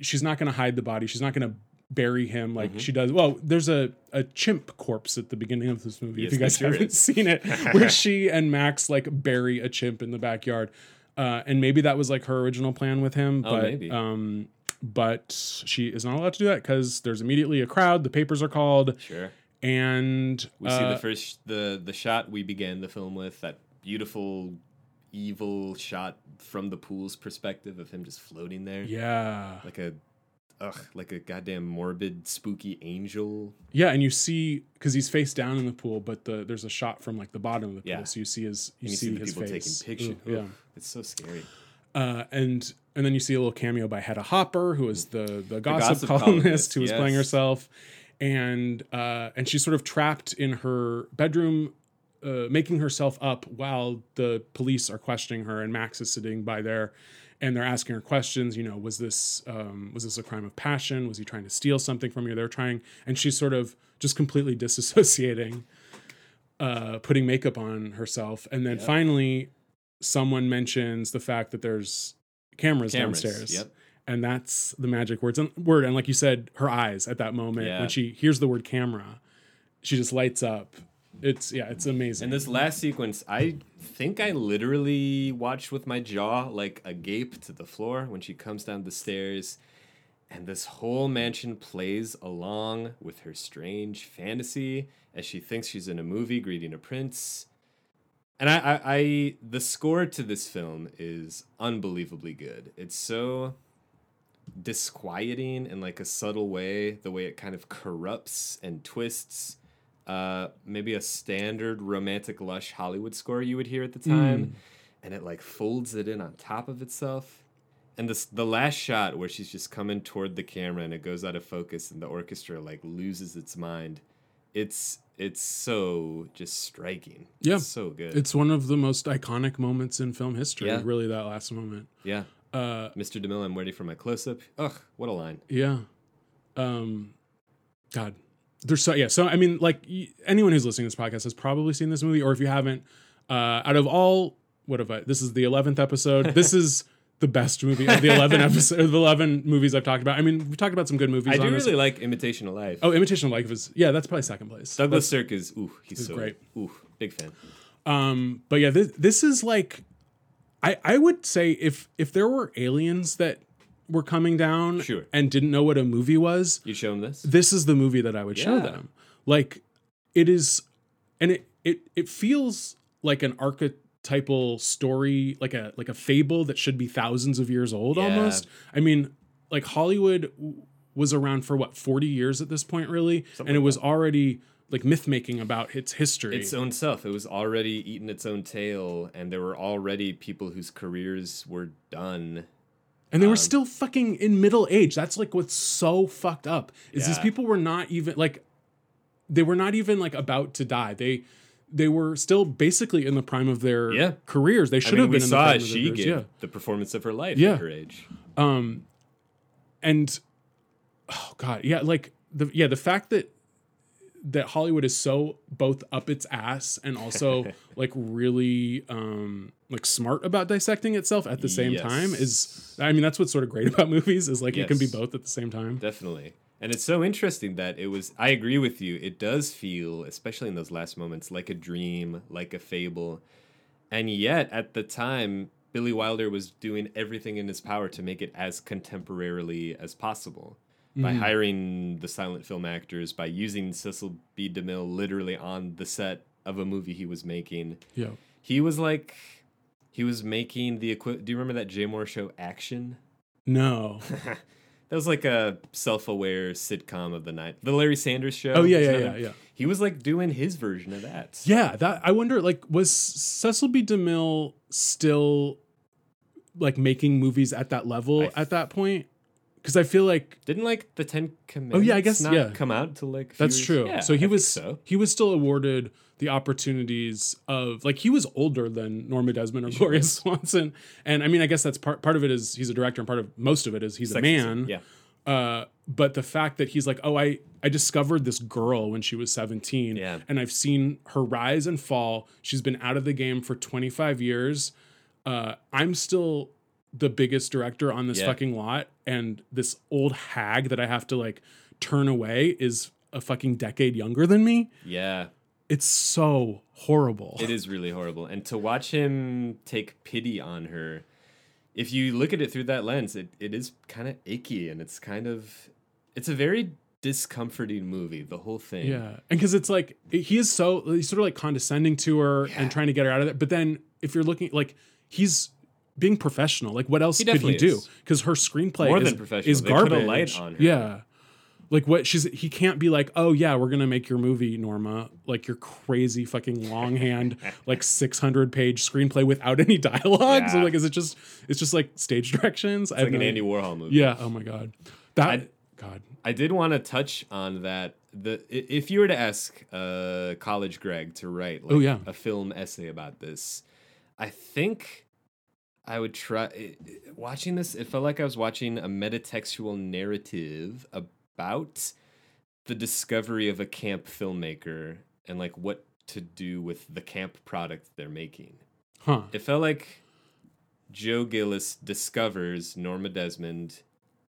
she's not going to hide the body. She's not going to bury him like Mm-hmm. she does. Well, there's a a chimp corpse at the beginning of this movie. Yes, if you guys haven't is. seen it, where she and Max like bury a chimp in the backyard. Uh, and maybe that was like her original plan with him, Oh, but maybe. um, but she is not allowed to do that because there's immediately a crowd. The papers are called, Sure. and We see uh, the first the the shot we began the film with that beautiful evil shot from the pool's perspective of him just floating there yeah, like a ugh like a goddamn morbid spooky angel yeah, and you see because he's face down in the pool, but the there's a shot from like the bottom of the pool, Yeah. so you see his you, you see, see the his people face. taking pictures Ugh, yeah. It's so scary uh, and and then you see a little cameo by Hedda Hopper, who is the the gossip, gossip columnist, columnist, who was playing herself, and uh, and she's sort of trapped in her bedroom, uh, making herself up while the police are questioning her, and Max is sitting by there. And they're asking her questions. You know, was this um, was this a crime of passion? Was he trying to steal something from you? They're trying, and she's sort of just completely disassociating, uh, putting makeup on herself, and then finally, someone mentions the fact that there's cameras, Cameras, downstairs. yep. And that's the magic words and word. And like you said, her eyes at that moment Yeah. when she hears the word camera, she just lights up. It's yeah, it's amazing. and this last sequence i think i literally watched with my jaw like agape to the floor when she comes down the stairs. And this whole mansion plays along with her strange fantasy as she thinks she's in a movie greeting a prince. And I, I, I the score to this film is unbelievably good. It's so disquieting in like a subtle way the way it kind of corrupts and twists uh, maybe a standard romantic lush hollywood score you would hear at the time and it like folds it in on top of itself and this the last shot where she's just coming toward the camera and it goes out of focus and the orchestra like loses its mind it's it's so just striking Yeah. it's so good it's one of the most iconic moments in film history. Yeah. Really, that last moment. yeah Uh, mr demille i'm ready for my close-up ugh what a line yeah. Um, God, there's so yeah. So I mean, like anyone who's listening to this podcast has probably seen this movie, or if you haven't, uh, out of all, what have I? This is the eleventh episode. this is the best movie of the eleven episode, of the eleven movies I've talked about. I mean, we've talked about some good movies. i do this. really like imitation of life Oh, Imitation of Life is yeah, that's probably second place. douglas sirk is ooh he's so great. ooh big fan Um, but yeah, this this is like, I I would say if if there were aliens that were coming down Sure. and didn't know what a movie was, you show them this this is the movie that I would show them. Like it is, and it it it feels like an archetypal story, like a like a fable that should be thousands of years old Yeah. almost. I mean, like Hollywood w- was around for what forty years at this point, really, and it was already like myth making about its history. its own self. It was already eating its own tail, and there were already people whose careers were done. And they Um, were still fucking in middle age. That's like what's so fucked up. Is these people were not even like they were not even like about to die. They they were still basically in the prime of their Yeah. careers. They I should mean, have we been in the saw prime it. of their She gave Yeah. the performance of her life Yeah. at her age. Um and oh god, yeah, like the yeah, the fact that that Hollywood is so both up its ass and also like really um like smart about dissecting itself at the same Yes. time is I mean that's what's sort of great about movies is like it can be both at the same time. Definitely. And it's so interesting that it was I agree with you. It does feel, especially in those last moments, like a dream, like a fable. And yet at the time, Billy Wilder was doing everything in his power to make it as contemporarily as possible. By Mm-hmm. hiring the silent film actors, by using Cecil B. DeMille literally on the set of a movie he was making. Yeah. He was like he was making the equi- Do you remember that Jay Mohr show Action? No. That was like a self-aware sitcom of the night. The Larry Sanders show. Oh, yeah, yeah, yeah, yeah. He was like doing his version of that. Yeah, that I wonder like was Cecil B. DeMille still like making movies at that level at that point? Cuz I feel like Didn't like the Ten Commandments? Oh, yeah, I guess- not yeah. Come out to like. That's true. Yeah, so he I was so. he was still awarded the opportunities of like he was older than Norma Desmond or Gloria Swanson, and I mean I guess that's part part of it is he's a director and part of most of it is he's a man. Yeah. Uh, but the fact that he's like, oh, I I discovered this girl when she was seventeen, Yeah. and I've seen her rise and fall. She's been out of the game for twenty five years. Uh, I'm still the biggest director on this Yeah. fucking lot, and this old hag that I have to like turn away is a fucking decade younger than me. Yeah. It's so horrible. It is really horrible. And to watch him take pity on her, if you look at it through that lens, it, it is kind of icky and it's kind of it's a very discomforting movie, the whole thing. Yeah, and because it's like he is so he's sort of like condescending to her and trying to get her out of it. But then if you're looking like he's being professional, like what else He could he do? Because her screenplay More is, than professional. is They put a garbage. light on her. Yeah, like what she's he can't be like, oh yeah, we're gonna make your movie, Norma, like your crazy fucking longhand, like six hundred page screenplay without any dialogue. So like, is it just it's just like stage directions? I It's have like an Andy Warhol movie. Yeah. Oh my god. That I'd- God. I did want to touch on that. The if you were to ask uh, college Greg to write like Oh, yeah. a film essay about this, I think I would try i- i- watching this. It felt like I was watching a metatextual narrative about the discovery of a camp filmmaker and like what to do with the camp product they're making. Huh. It felt like Joe Gillis discovers Norma Desmond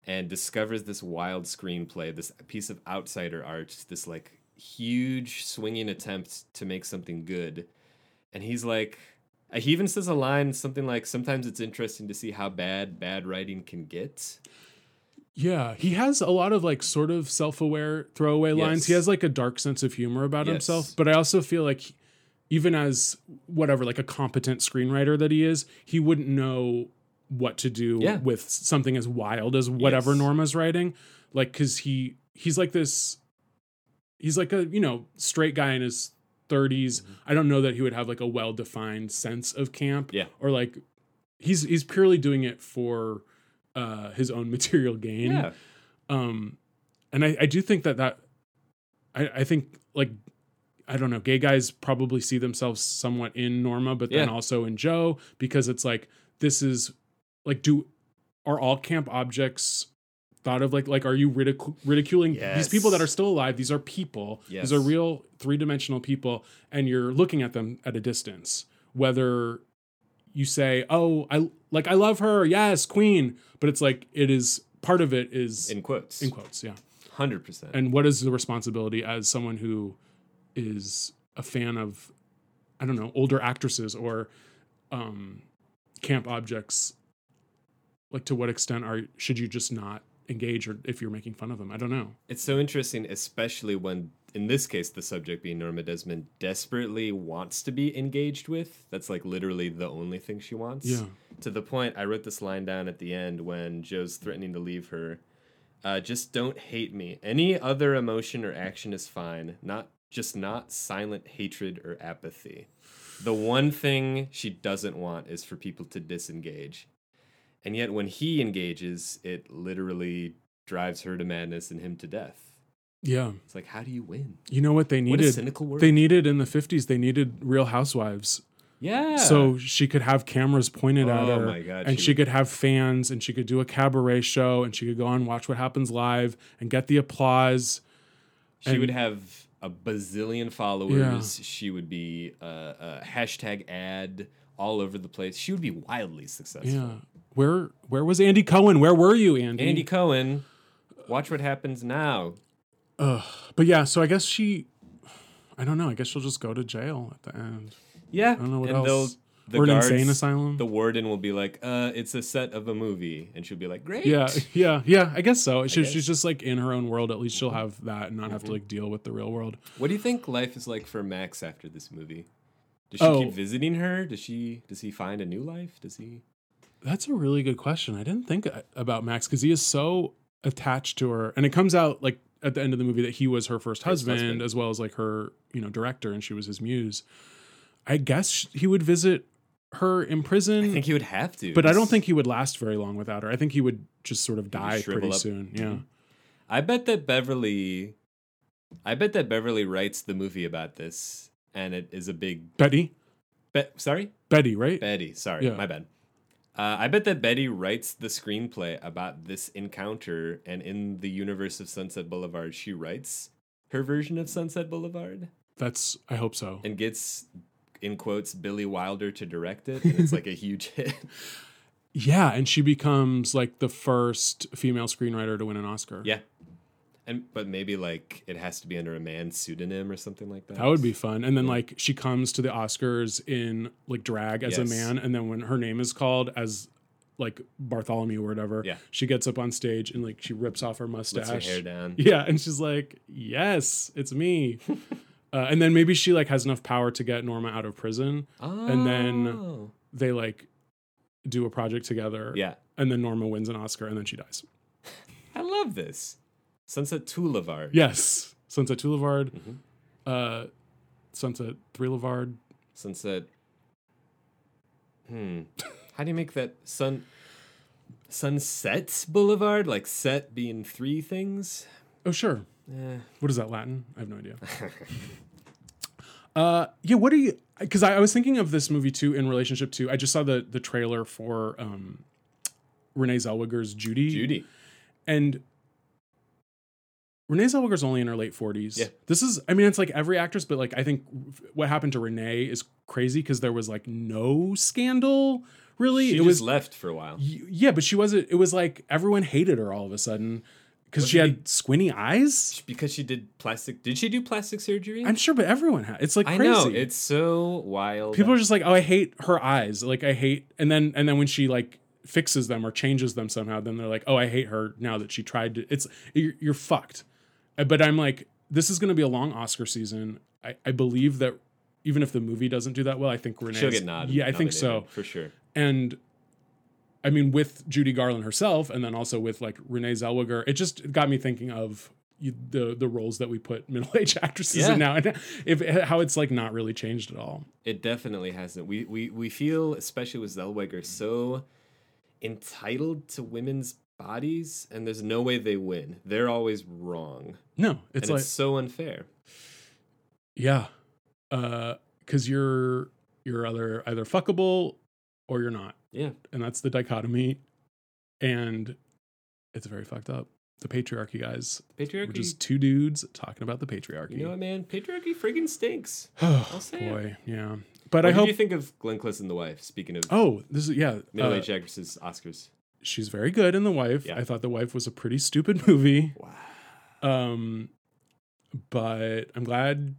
and discovers this wild screenplay, this piece of outsider art, this like huge swinging attempt to make something good. And he's like, he even says a line, something like, sometimes it's interesting to see how bad bad writing can get. Yeah, he has a lot of like sort of self-aware throwaway lines. He has like a dark sense of humor about Yes. himself, but I also feel like he- even as whatever like a competent screenwriter that he is, he wouldn't know what to do Yeah. with something as wild as whatever Yes. Norma's writing. Like cuz he he's like this he's like a, you know, straight guy in his 30s. Mm-hmm. I don't know that he would have like a well-defined sense of camp Yeah. or like he's he's purely doing it for uh his own material gain. Yeah. um and i i do think that that i i think like i don't know gay guys probably see themselves somewhat in norma but then Yeah. also in joe because it's like this is like do are all camp objects thought of like like are you ridic- ridiculing these people that are still alive? These are people. These are real three-dimensional people and you're looking at them at a distance whether you say oh i like i love her yes queen. But it's like it is part of it is In quotes. in quotes yeah. 100%. and what is the responsibility as someone who is a fan of i don't know older actresses or um camp objects? Like to what extent are should you just not engage or if you're making fun of them? I don't know. It's so interesting, especially when, in this case, the subject being Norma Desmond desperately wants to be engaged with. That's like literally the only thing she wants. Yeah. To the point, I wrote this line down at the end when Joe's threatening to leave her. Uh, just don't hate me. Any other emotion or action is fine. Not just not silent hatred or apathy. The one thing she doesn't want is for people to disengage. And yet, when he engages, it literally drives her to madness and him to death. Yeah It's like, how do you win? you know what they needed? What cynical word. they needed in the 50s they needed real housewives Yeah. so she could have cameras pointed at Oh her my God, and she she, would- could have fans and she could do a cabaret show and she could go on watch what happens live and get the applause she and- would have a bazillion followers. She would be a, a hashtag ad all over the place. She would be wildly successful. Yeah. Where where was Andy Cohen? Where were you, Andy? Andy Cohen, watch what happens now. But yeah, so I guess she I don't know. I guess she'll just go to jail at the end. Yeah, I don't know what and else. they'll- the Or an guards- insane asylum. The warden will be like, "Uh, it's a set of a movie," and she'll be like, "Great." Yeah, yeah, yeah. I guess so. She, guess. Mm-hmm. She's just like in her own world. At least she'll have that and not have to like deal with the real world. What do you think life is like for Max after this movie? Does she Oh. keep visiting her? Does she? Does he find a new life? Does he? That's a really good question. I didn't think about Max because he is so attached to her, and it comes out like at the end of the movie that he was her first husband, husband. as well as like her, you know, director, and she was his muse. I guess he would visit her in prison, I think he would have to. but I don't think he would last very long without her. I think he would just sort of die pretty up. soon. Mm-hmm. Yeah. I bet that Beverly. I bet that Beverly writes the movie about this, and it is a big. Betty, Be- sorry, Betty, right? Betty. Sorry, Yeah. my bad. Uh, I bet that Betty writes the screenplay about this encounter, and in the universe of Sunset Boulevard, she writes her version of Sunset Boulevard That's. I hope so. and gets, in quotes, Billy Wilder to direct it, and it's like a huge hit. Yeah, and she becomes like the first female screenwriter to win an Oscar. Yeah. And but maybe like it has to be under a man's pseudonym or something like that. That would be fun. And then like she comes to the Oscars in like drag as a man, and then when her name is called as like Bartholomew or whatever, Yeah. she gets up on stage and like she rips off her mustache. lets her hair down. Yeah, and she's like, "Yes, it's me." uh, and then maybe she like has enough power to get Norma out of prison. And then- Oh. They like do a project together. Yeah. And then Norma wins an Oscar, and then she dies. I love this. Sunset Boulevard. Yes, Sunset Boulevard, Mhm. uh, Sunset Boulevard. Sunset. Hmm. How do you make that sun Sunset Boulevard? Like set being three things? Oh sure. Eh. What is that Latin? I have no idea. uh, yeah. What are you? Because I, I was thinking of this movie too in relationship to. I just saw the the trailer for um, Renee Zellweger's Judy. Judy. and Renee Zellweger's only in her late forties. Yeah. This is. I mean, it's like every actress, but like I think what happened to Renee is crazy because there was like no scandal. Really, She it just was left for a while. Yeah, but she wasn't. It was like everyone hated her all of a sudden because Was she had squinty eyes. Because she did plastic. Did she do plastic surgery? I'm sure, but everyone had. It's like I crazy. know it's so wild. people are just like, oh, I hate her eyes. Like I hate, and then and then when she like fixes them or changes them somehow, then they're like, oh, I hate her now that she tried to. It's you're, you're fucked. Uh, But I'm like, this is going to be a long Oscar season. I, I believe that even if the movie doesn't do that well, I think Renee. she'll get nodded. Yeah, I think so. for sure. and I mean, with Judy Garland herself, and then also with like Renee Zellweger, it just got me thinking of you, the the roles that we put middle aged actresses Yeah. in now, and if how it's like not really changed at all. It definitely hasn't. We we we feel, especially with Zellweger, so entitled to women's bodies, and there's no way they win. They're always wrong, No, it's and like it's so unfair. yeah, Uh because you're you're either either fuckable or you're not, Yeah, and that's the dichotomy, and it's very fucked up. The patriarchy, guys. patriarchy. We're just two dudes talking about the patriarchy. you know what, man? Patriarchy friggin' stinks. oh say it. boy, yeah. But What I hope. you think of Glenn Close and the Wife? Speaking of oh, this is yeah. middle-aged uh, actresses Oscars. She's very good in the wife. Yeah. I thought the wife was a pretty stupid movie. Wow. Um, but I'm glad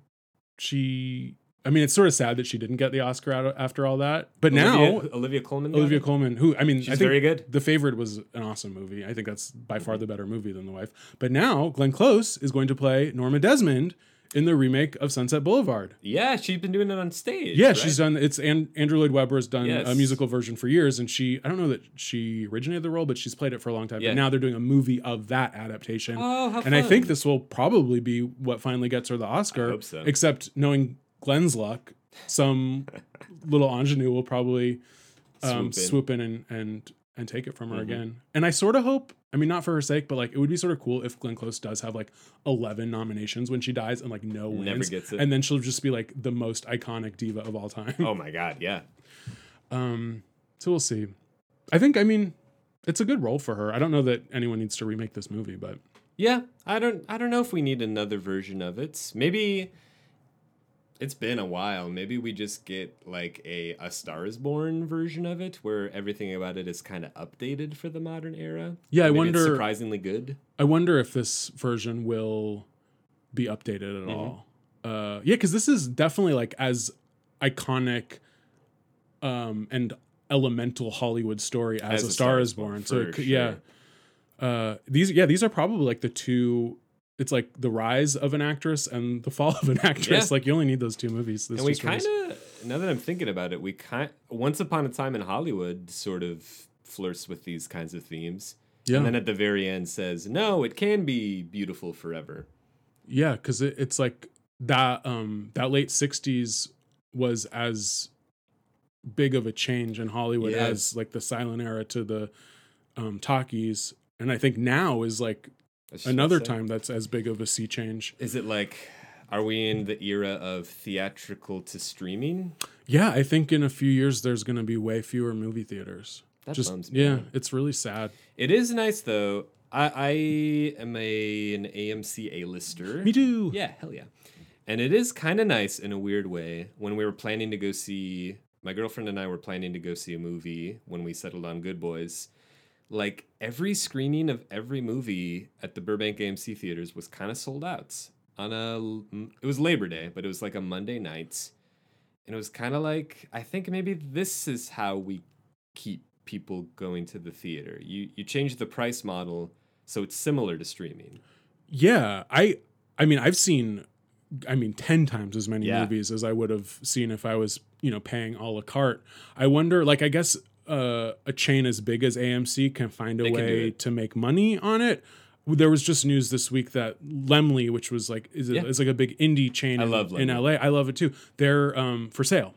she. I mean, it's sort of sad that she didn't get the Oscar out after all that. But now Olivia, Olivia Colman. Olivia it? Colman, who I mean, She's I think very good. The Favorite was an awesome movie. I think that's by far the better movie than The Wife. But now Glenn Close is going to play Norma Desmond in the remake of Sunset Boulevard. Yeah, she's been doing it on stage. Yeah, right? she's done. It's and Andrew Lloyd Webber has done Yes. a musical version for years, and she I don't know that she originated the role, but she's played it for a long time. Yeah. But now they're doing a movie of that adaptation. Oh, how and I think this will probably be what finally gets her the Oscar. hope so. Except knowing Glenn's luck, some little ingenue will probably um, Swoop swoop, in. in. and and and take it from her Mm-hmm. again. And I sort of hope. I mean, not for her sake, but like it would be sort of cool if Glenn Close does have like eleven nominations when she dies and like no wins, Never gets it. and then she'll just be like the most iconic diva of all time. Oh my god, yeah. Um, so we'll see. I think. I mean, it's a good role for her. I don't know that anyone needs to remake this movie, but Yeah, I don't I don't know if we need another version of it. Maybe it's been a while. Maybe we just get like a a Star is Born version of it where everything about it is kind of updated for the modern era. Yeah, I wonder- It's surprisingly good. I wonder if this version will be updated Mm-hmm. at all. Uh, yeah, because this is definitely like as iconic um, and elemental Hollywood story as, a Star, is Born. So it, could- yeah, uh, these yeah these are probably like the two. It's like the rise of an actress and the fall of an actress. Yeah. Like you only need those two movies. This and we kind of now that I'm thinking about it, we kind once upon a time in Hollywood sort of flirts with these kinds of themes. yeah And then at the very end says, "No, it can be beautiful forever." Yeah, because it, it's like that. Um, that late '60s was as big of a change in Hollywood Yeah. as like the silent era to the um, talkies, and I think now is like another what I'm saying. time that's as big of a sea change. Is it like, are we in the era of theatrical to streaming? Yeah, I think in a few years there's going to be way fewer movie theaters. That Just bums me yeah, out. it's really sad. It is nice though. I, I am a an AMC A lister. Me too. Yeah, hell yeah. And it is kind of nice in a weird way. When we were planning to go see, my girlfriend and I were planning to go see a movie when we settled on Good Boys. Like every screening of every movie at the Burbank AMC theaters was kind of sold out on a. It was Labor Day, but it was like a Monday night, and it was kind of like I think maybe this is how we keep people going to the theater. You you change the price model so it's similar to streaming. Yeah, I I mean I've seen I mean 10 times as many Yeah. movies as I would have seen if I was, you know, paying a la carte. I wonder like I guess uh, a chain as big as AMC can find a They way to make money on it. There was just news this week that Laemmle, which was like is, Yeah. is like a big indie chain in, in LA. I love it too. They're um, for sale.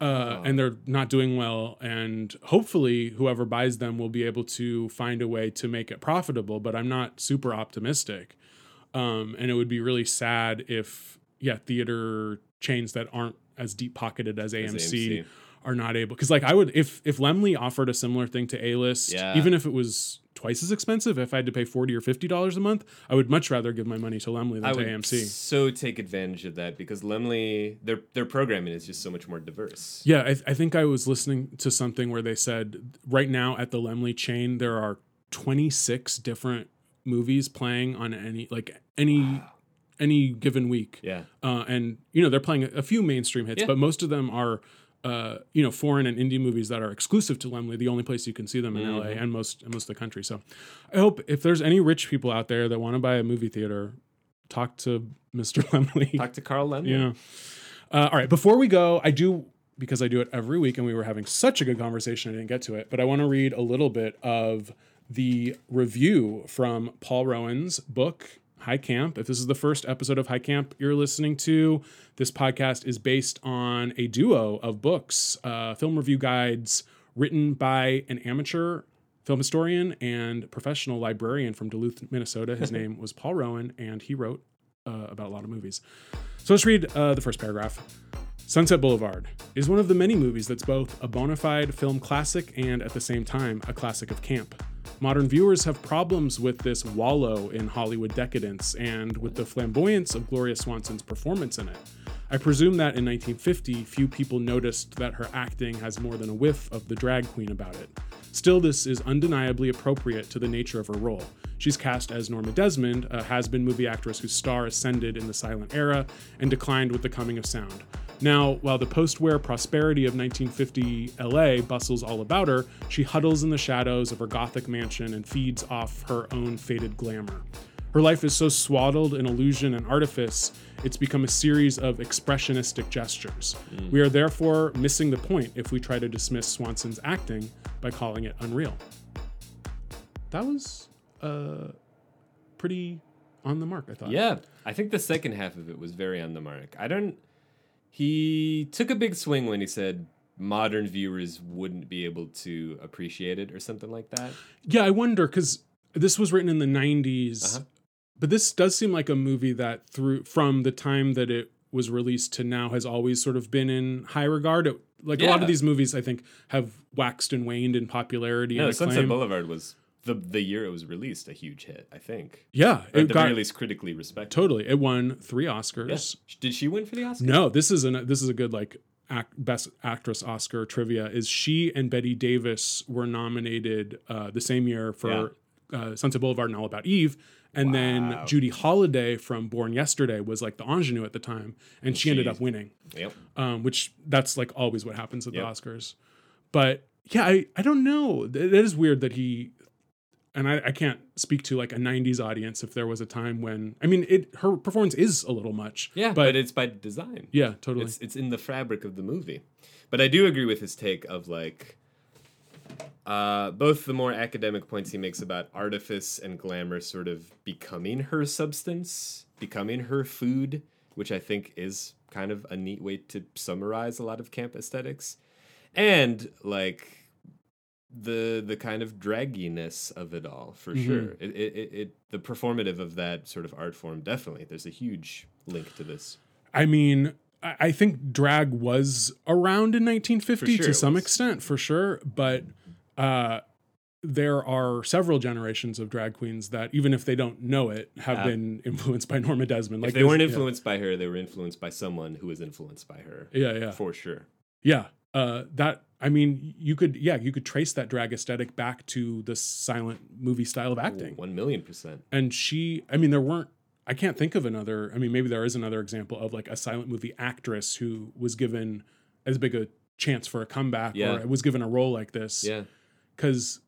Oh. Uh, and they're not doing well and hopefully whoever buys them will be able to find a way to make it profitable but i'm not super optimistic um, and it would be really sad if yeah theater chains that aren't as deep pocketed as AMC, AMC. Are not able because like I would if if Laemmle offered a similar thing to A list Yeah. even if it was twice as expensive if I had to pay forty or fifty dollars a month I would much rather give my money to Laemmle than I to would AMC. so take advantage of that because Laemmle their their programming is just so much more diverse. Yeah, I, I think I was listening to something where they said right now at the Laemmle chain there are 26 different movies playing on any like any any given week. Yeah. Uh, and you know they're playing a, a few mainstream hits, Yeah. but most of them are uh, you know foreign and indie movies that are exclusive to Laemmle. The only place you can see them in LA Mm-hmm. and most and most of the country. So I hope if there's any rich people out there that want to buy a movie theater, talk to Mr. Laemmle. Talk to Carl Laemmle. Yeah. Uh, all right. Before we go, I do because I do it every week, and we were having such a good conversation. I didn't get to it, but I want to read a little bit of the review from Paul Roen's book. High Camp. If this is the first episode of High Camp you're listening to, this podcast is based on a duo of books, uh, film review guides written by an amateur film historian and professional librarian from Duluth, Minnesota. His name was Paul Roen, and he wrote uh, about a lot of movies. So let's read uh, the first paragraph. Sunset Boulevard is one of the many movies that's both a bona fide film classic and at the same time a classic of camp. Modern viewers have problems with this wallow in Hollywood decadence and with the flamboyance of Gloria Swanson's performance in it. I presume that in 1950, few people noticed that her acting has more than a whiff of the drag queen about it. Still, this is undeniably appropriate to the nature of her role. She's cast as Norma Desmond, a has been movie actress whose star ascended in the silent era and declined with the coming of sound. Now, while the post war prosperity of 1950 LA bustles all about her, she huddles in the shadows of her Gothic mansion and feeds off her own faded glamour. Her life is so swaddled in illusion and artifice, it's become a series of expressionistic gestures. We are therefore missing the point if we try to dismiss Swanson's acting by calling it unreal. That was uh, pretty on the mark, I thought. Yeah, I think the second half of it was very on the mark. I don't. He took a big swing when he said modern viewers wouldn't be able to appreciate it or something like that. Yeah, I wonder because this was written in the 90s, Uh-huh. but this does seem like a movie that through from the time that it was released to now has always sort of been in high regard. It, like a lot of these movies, I think, have waxed and waned in popularity No, and Sunset. Boulevard was the the year it was released a huge hit. I think. Yeah, Or it at the got very least critically respected. totally. It won three Yeah. Oscars. Did she win for the Oscar? No, this is an this is a good like act, best actress Oscar trivia. Is she and Bette Davis were nominated uh, the same year for uh, Sunset Boulevard and All About Eve, and then Judy Holliday from Born Yesterday was like the ingenue at the time, and she ended up winning. Yep. Um, which that's like always what happens at Yep. the Oscars. But yeah, I I don't know. It is weird that he. And I, I can't speak to like a '90s audience if there was a time when I mean it. Her performance is a little much, Yeah, but, but, it's by design. yeah, totally. It's it's in the fabric of the movie. But I do agree with his take of like uh, both the more academic points he makes about artifice and glamour sort of becoming her substance, becoming her food, which I think is kind of a neat way to summarize a lot of camp aesthetics. And like the the kind of dragginess of it all for Mhm. sure. It, it, it, the performative of that sort of art form definitely. There's a huge link to this. I mean, I think drag was around in 1950 sure to some was. extent, for sure. But uh, there are several generations of drag queens that, even if they don't know it, have Yeah. been influenced by Norma Desmond. if they weren't yeah. influenced by her, they were influenced by someone who was influenced by her. Yeah, yeah, For sure. yeah. Uh, that I mean, you could, yeah, you could trace that drag aesthetic back to the silent movie style of acting. One million percent. and she i mean there weren't i can't think of another i mean maybe there is another example of like a silent movie actress who was given as big a chance for a comeback Yeah. or was given a role like this Yeah. because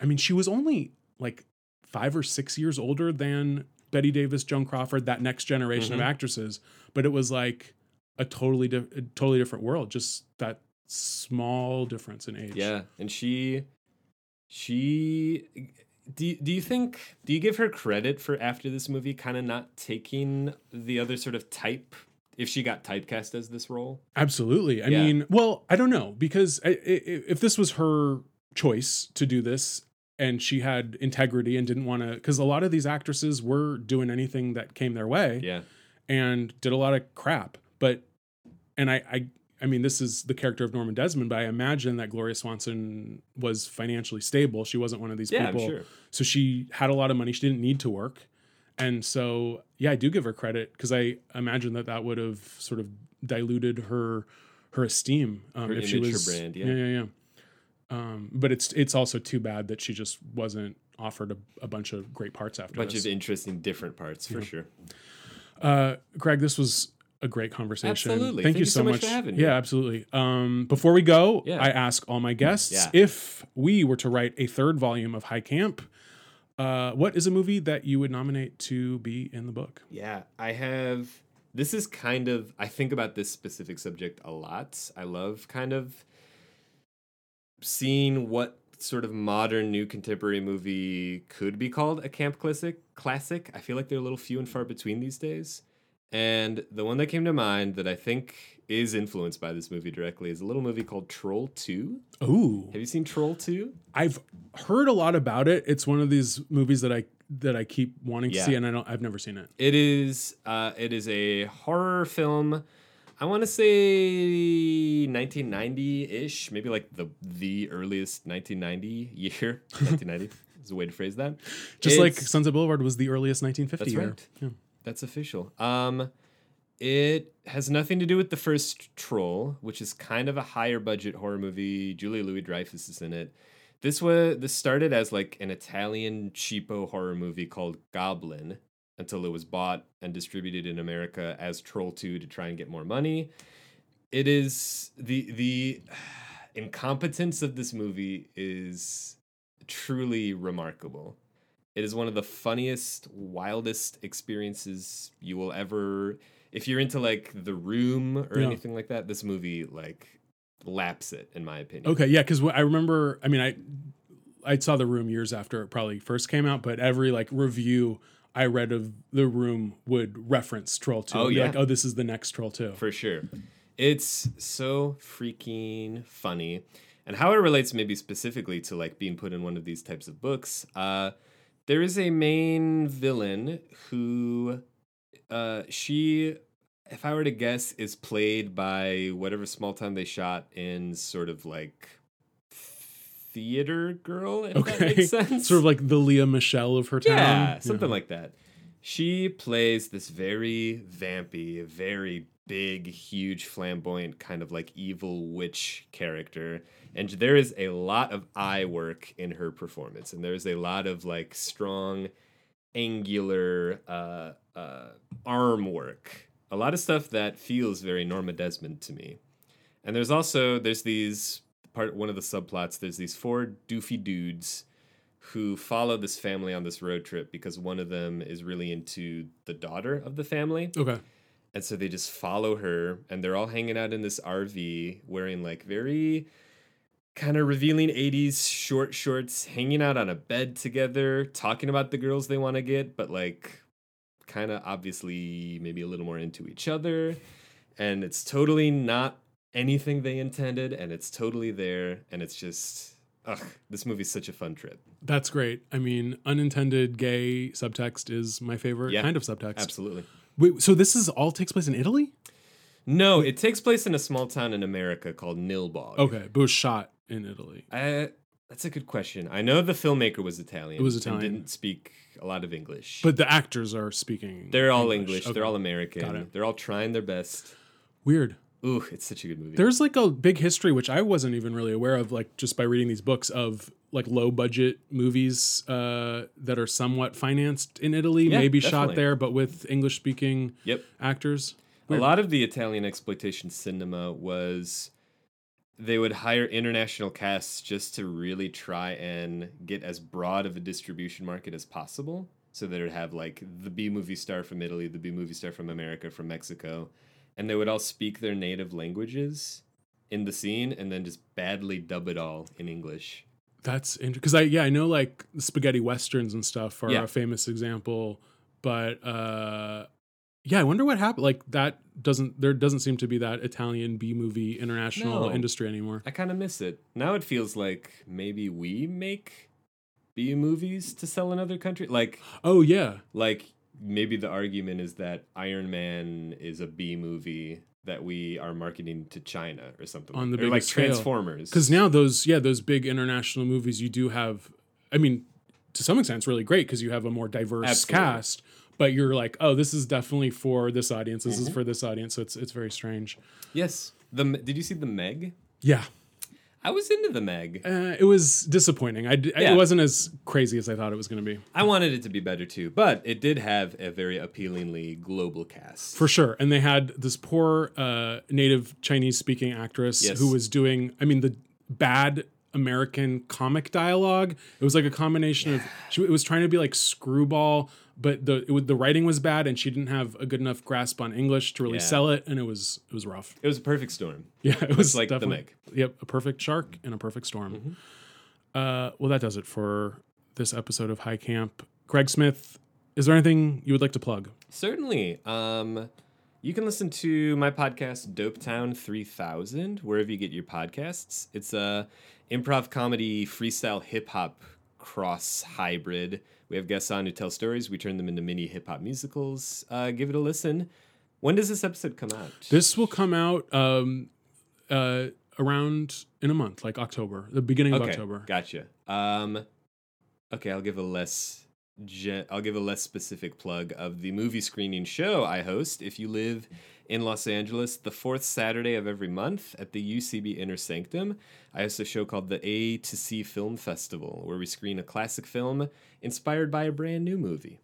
i mean she was only like five or six years older than Bette Davis joan crawford that next generation Mhm. of actresses but it was like a totally di- a totally different world just that small difference in age Yeah. And she she do you, do you think do you give her credit for after this movie kind of not taking the other sort of type if she got typecast as this role? Absolutely. I Yeah. mean, well, I don't know because I, I, if this was her choice to do this and she had integrity and didn't want to, because a lot of these actresses were doing anything that came their way Yeah. and did a lot of crap. But, and I, I, I mean, this is the character of Norma Desmond, but I imagine that Gloria Swanson was financially stable. She wasn't one of these Yeah, people. sure. So she had a lot of money. She didn't need to work. And so, yeah, I do give her credit because I imagine that that would have sort of diluted her her esteem um, Her if she her was brand, yeah. yeah, yeah, yeah. Um, but it's it's also too bad that she just wasn't offered a, a bunch of great parts after A bunch this. of interesting different parts for sure. Uh, Greg, this was a great conversation. Absolutely. Thank, you so, much. for having me. Yeah, absolutely. Um, before we go, Yeah. I ask all my guests Yeah. if we were to write a third volume of High Camp, uh, what is a movie that you would nominate to be in the book? Yeah, I have. This is kind of. I think about this specific subject a lot. I love kind of seeing what sort of modern new contemporary movie could be called a camp classic. Classic. I feel like they're a little few and far between these days. And the one that came to mind that I think is influenced by this movie directly is a little movie called Troll 2. Ooh, Have you seen Troll 2? I've heard a lot about it. It's one of these movies that I that I keep wanting to see, and I don't. I've never seen it. It is uh, it is a horror film. I want to say 1990-ish, maybe like the the earliest 1990 year. 1990 is a way to phrase that. Just like It's- Sunset Boulevard was the earliest 1950 That's year. right. Yeah. That's official. Um, it has nothing to do with the first Troll, which is kind of a higher budget horror movie. Julia Louis-Dreyfus is in it. This was this started as like an Italian cheapo horror movie called Goblin until it was bought and distributed in America as Troll 2 to try and get more money. It is the the incompetence of this movie is truly remarkable. It is one of the funniest, wildest experiences you will ever. If you're into like The Room or Yeah. anything like that, this movie like laps it, in my opinion. Okay, yeah, because I remember. I mean, I I saw the room years after it probably first came out, but every like review I read of the room would reference Troll Two. Oh, yeah. like oh, this is the next Troll Two. for sure. It's so freaking funny. And how it relates maybe specifically to like being put in one of these types of books, uh, there is a main villain who uh, she, if I were to guess, is played by whatever small town they shot in sort of like theater girl, if that Okay, makes sense. sort of like the Lea Michele of her town. Yeah, something like that. She plays this very vampy, very big, huge, flamboyant, kind of like evil witch character. And there is a lot of eye work in her performance. And there's a lot of like strong, angular uh, uh, arm work. A lot of stuff that feels very Norma Desmond to me. And there's also there's these part one of the subplots. There's these four doofy dudes who follow this family on this road trip because one of them is really into the daughter of the family. Okay. And so they just follow her and they're all hanging out in this RV wearing like very kind of revealing 80s short shorts, hanging out on a bed together, talking about the girls they want to get, but like kind of obviously maybe a little more into each other. And it's totally not anything they intended and it's totally there and it's just ugh, this movie's such a fun trip. That's great. I mean, unintended gay subtext is my favorite Yeah, kind of subtext. Absolutely. Wait, so this is all takes place in Italy? No, it takes place in a small town in America called Nilbog. Okay, but was shot in Italy. Uh, that's a good question. I know the filmmaker was Italian. It was Italian. didn't speak a lot of English. But the actors are speaking. they're all English. Okay. They're all American. They're all trying their best. Weird. Ooh, it's such a good movie. There's like a big history, which I wasn't even really aware of, like just by reading these books of like low budget movies uh, that are somewhat financed in Italy, Yeah, maybe shot there, but with English speaking Yep. actors. A lot of the Italian exploitation cinema was they would hire international casts just to really try and get as broad of a distribution market as possible. So that it would have like the B movie star from Italy, the B movie star from America, from Mexico, and they would all speak their native languages in the scene and then just badly dub it all in English. That's interesting because I yeah I know like spaghetti westerns and stuff are Yeah. a famous example, but uh, yeah, I wonder what happened. Like that doesn't there doesn't seem to be that Italian B movie international No. industry anymore. I kind of miss it. Now it feels like maybe we make B movies to sell in other countries. Like Oh yeah, like maybe the argument is that Iron Man is a B movie that we are marketing to China or something. On the or like scale. Transformers. because now those yeah those big international movies you do have. I mean, to some extent, it's really great because you have a more diverse Absolutely. cast. But you're like, oh, this is definitely for this audience. This is Mm-hmm. for this audience. So it's it's very strange. yes, the did you see the Meg? Yeah, I was into the Meg. uh, it was disappointing. I, Yeah. it wasn't as crazy as I thought it was going to be. I wanted it to be better too, but it did have a very appealingly global cast. For sure. And they had this poor uh, native Chinese speaking actress Yes. who was doing, I mean, the bad American comic dialogue. It was like a combination of, she it was trying to be like screwball, but the it was, the writing was bad and she didn't have a good enough grasp on English to really Yeah. sell it. And it was, it was rough. it was a perfect storm. Yeah, it was like the Meg. Yep, a perfect shark in a perfect storm. Uh, well, that does it for this episode of High Camp. Greg Smith, is there anything you would like to plug? Certainly. Um, you can listen to my podcast, Dopetown 3000, wherever you get your podcasts. It's a improv comedy, freestyle hip hop cross hybrid. We have guests on who tell stories. We turn them into mini hip hop musicals. Uh, give it a listen. When does this episode come out? This will come out um, uh, around in a month, like October, the beginning of okay, October. Gotcha. Um, okay, I'll give a less. Ge- I'll give a less specific plug of the movie screening show I host if you live in Los Angeles the fourth Saturday of every month at the UCB Inner Sanctum. I host a show called the A to C Film Festival where we screen a classic film inspired by a brand new movie.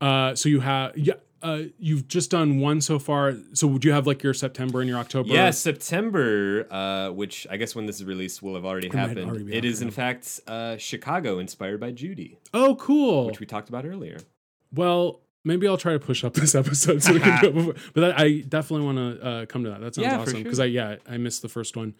Uh, so you have yeah, uh, you've just done one so far. So would you have like your September and your October? Yeah, September, uh, which I guess when this is released will have already might happened. already it is in fact uh, Chicago inspired by Judy, Oh, cool. which we talked about earlier. well, maybe I'll try to push up this episode so we can do it before. But that, I definitely want to uh, come to that. That sounds Yeah, awesome sure. because I yeah I missed the first one.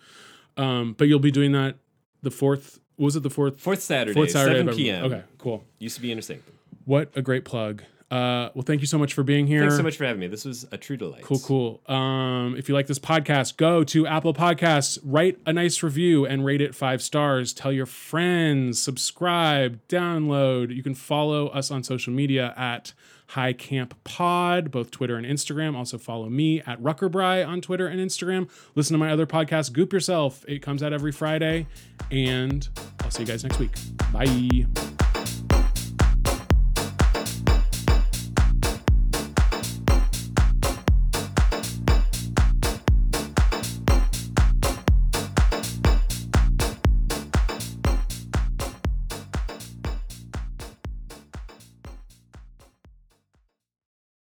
Um, but you'll be doing that the fourth. Was it the fourth? Fourth Saturday, Fourth Saturday. 7 p.m. Okay, cool. Used to be Sanctum. What a great plug. Uh, well, thank you so much for being here. Thanks so much for having me. This was a true delight. Cool, cool. Um, if you like this podcast, go to Apple Podcasts, write a nice review, and rate it five stars. Tell your friends, subscribe, download. You can follow us on social media at High Camp Pod, both Twitter and Instagram. Also follow me at Ruckerbry on Twitter and Instagram. Listen to my other podcast, Goop Yourself. It comes out every Friday, and I'll see you guys next week. Bye.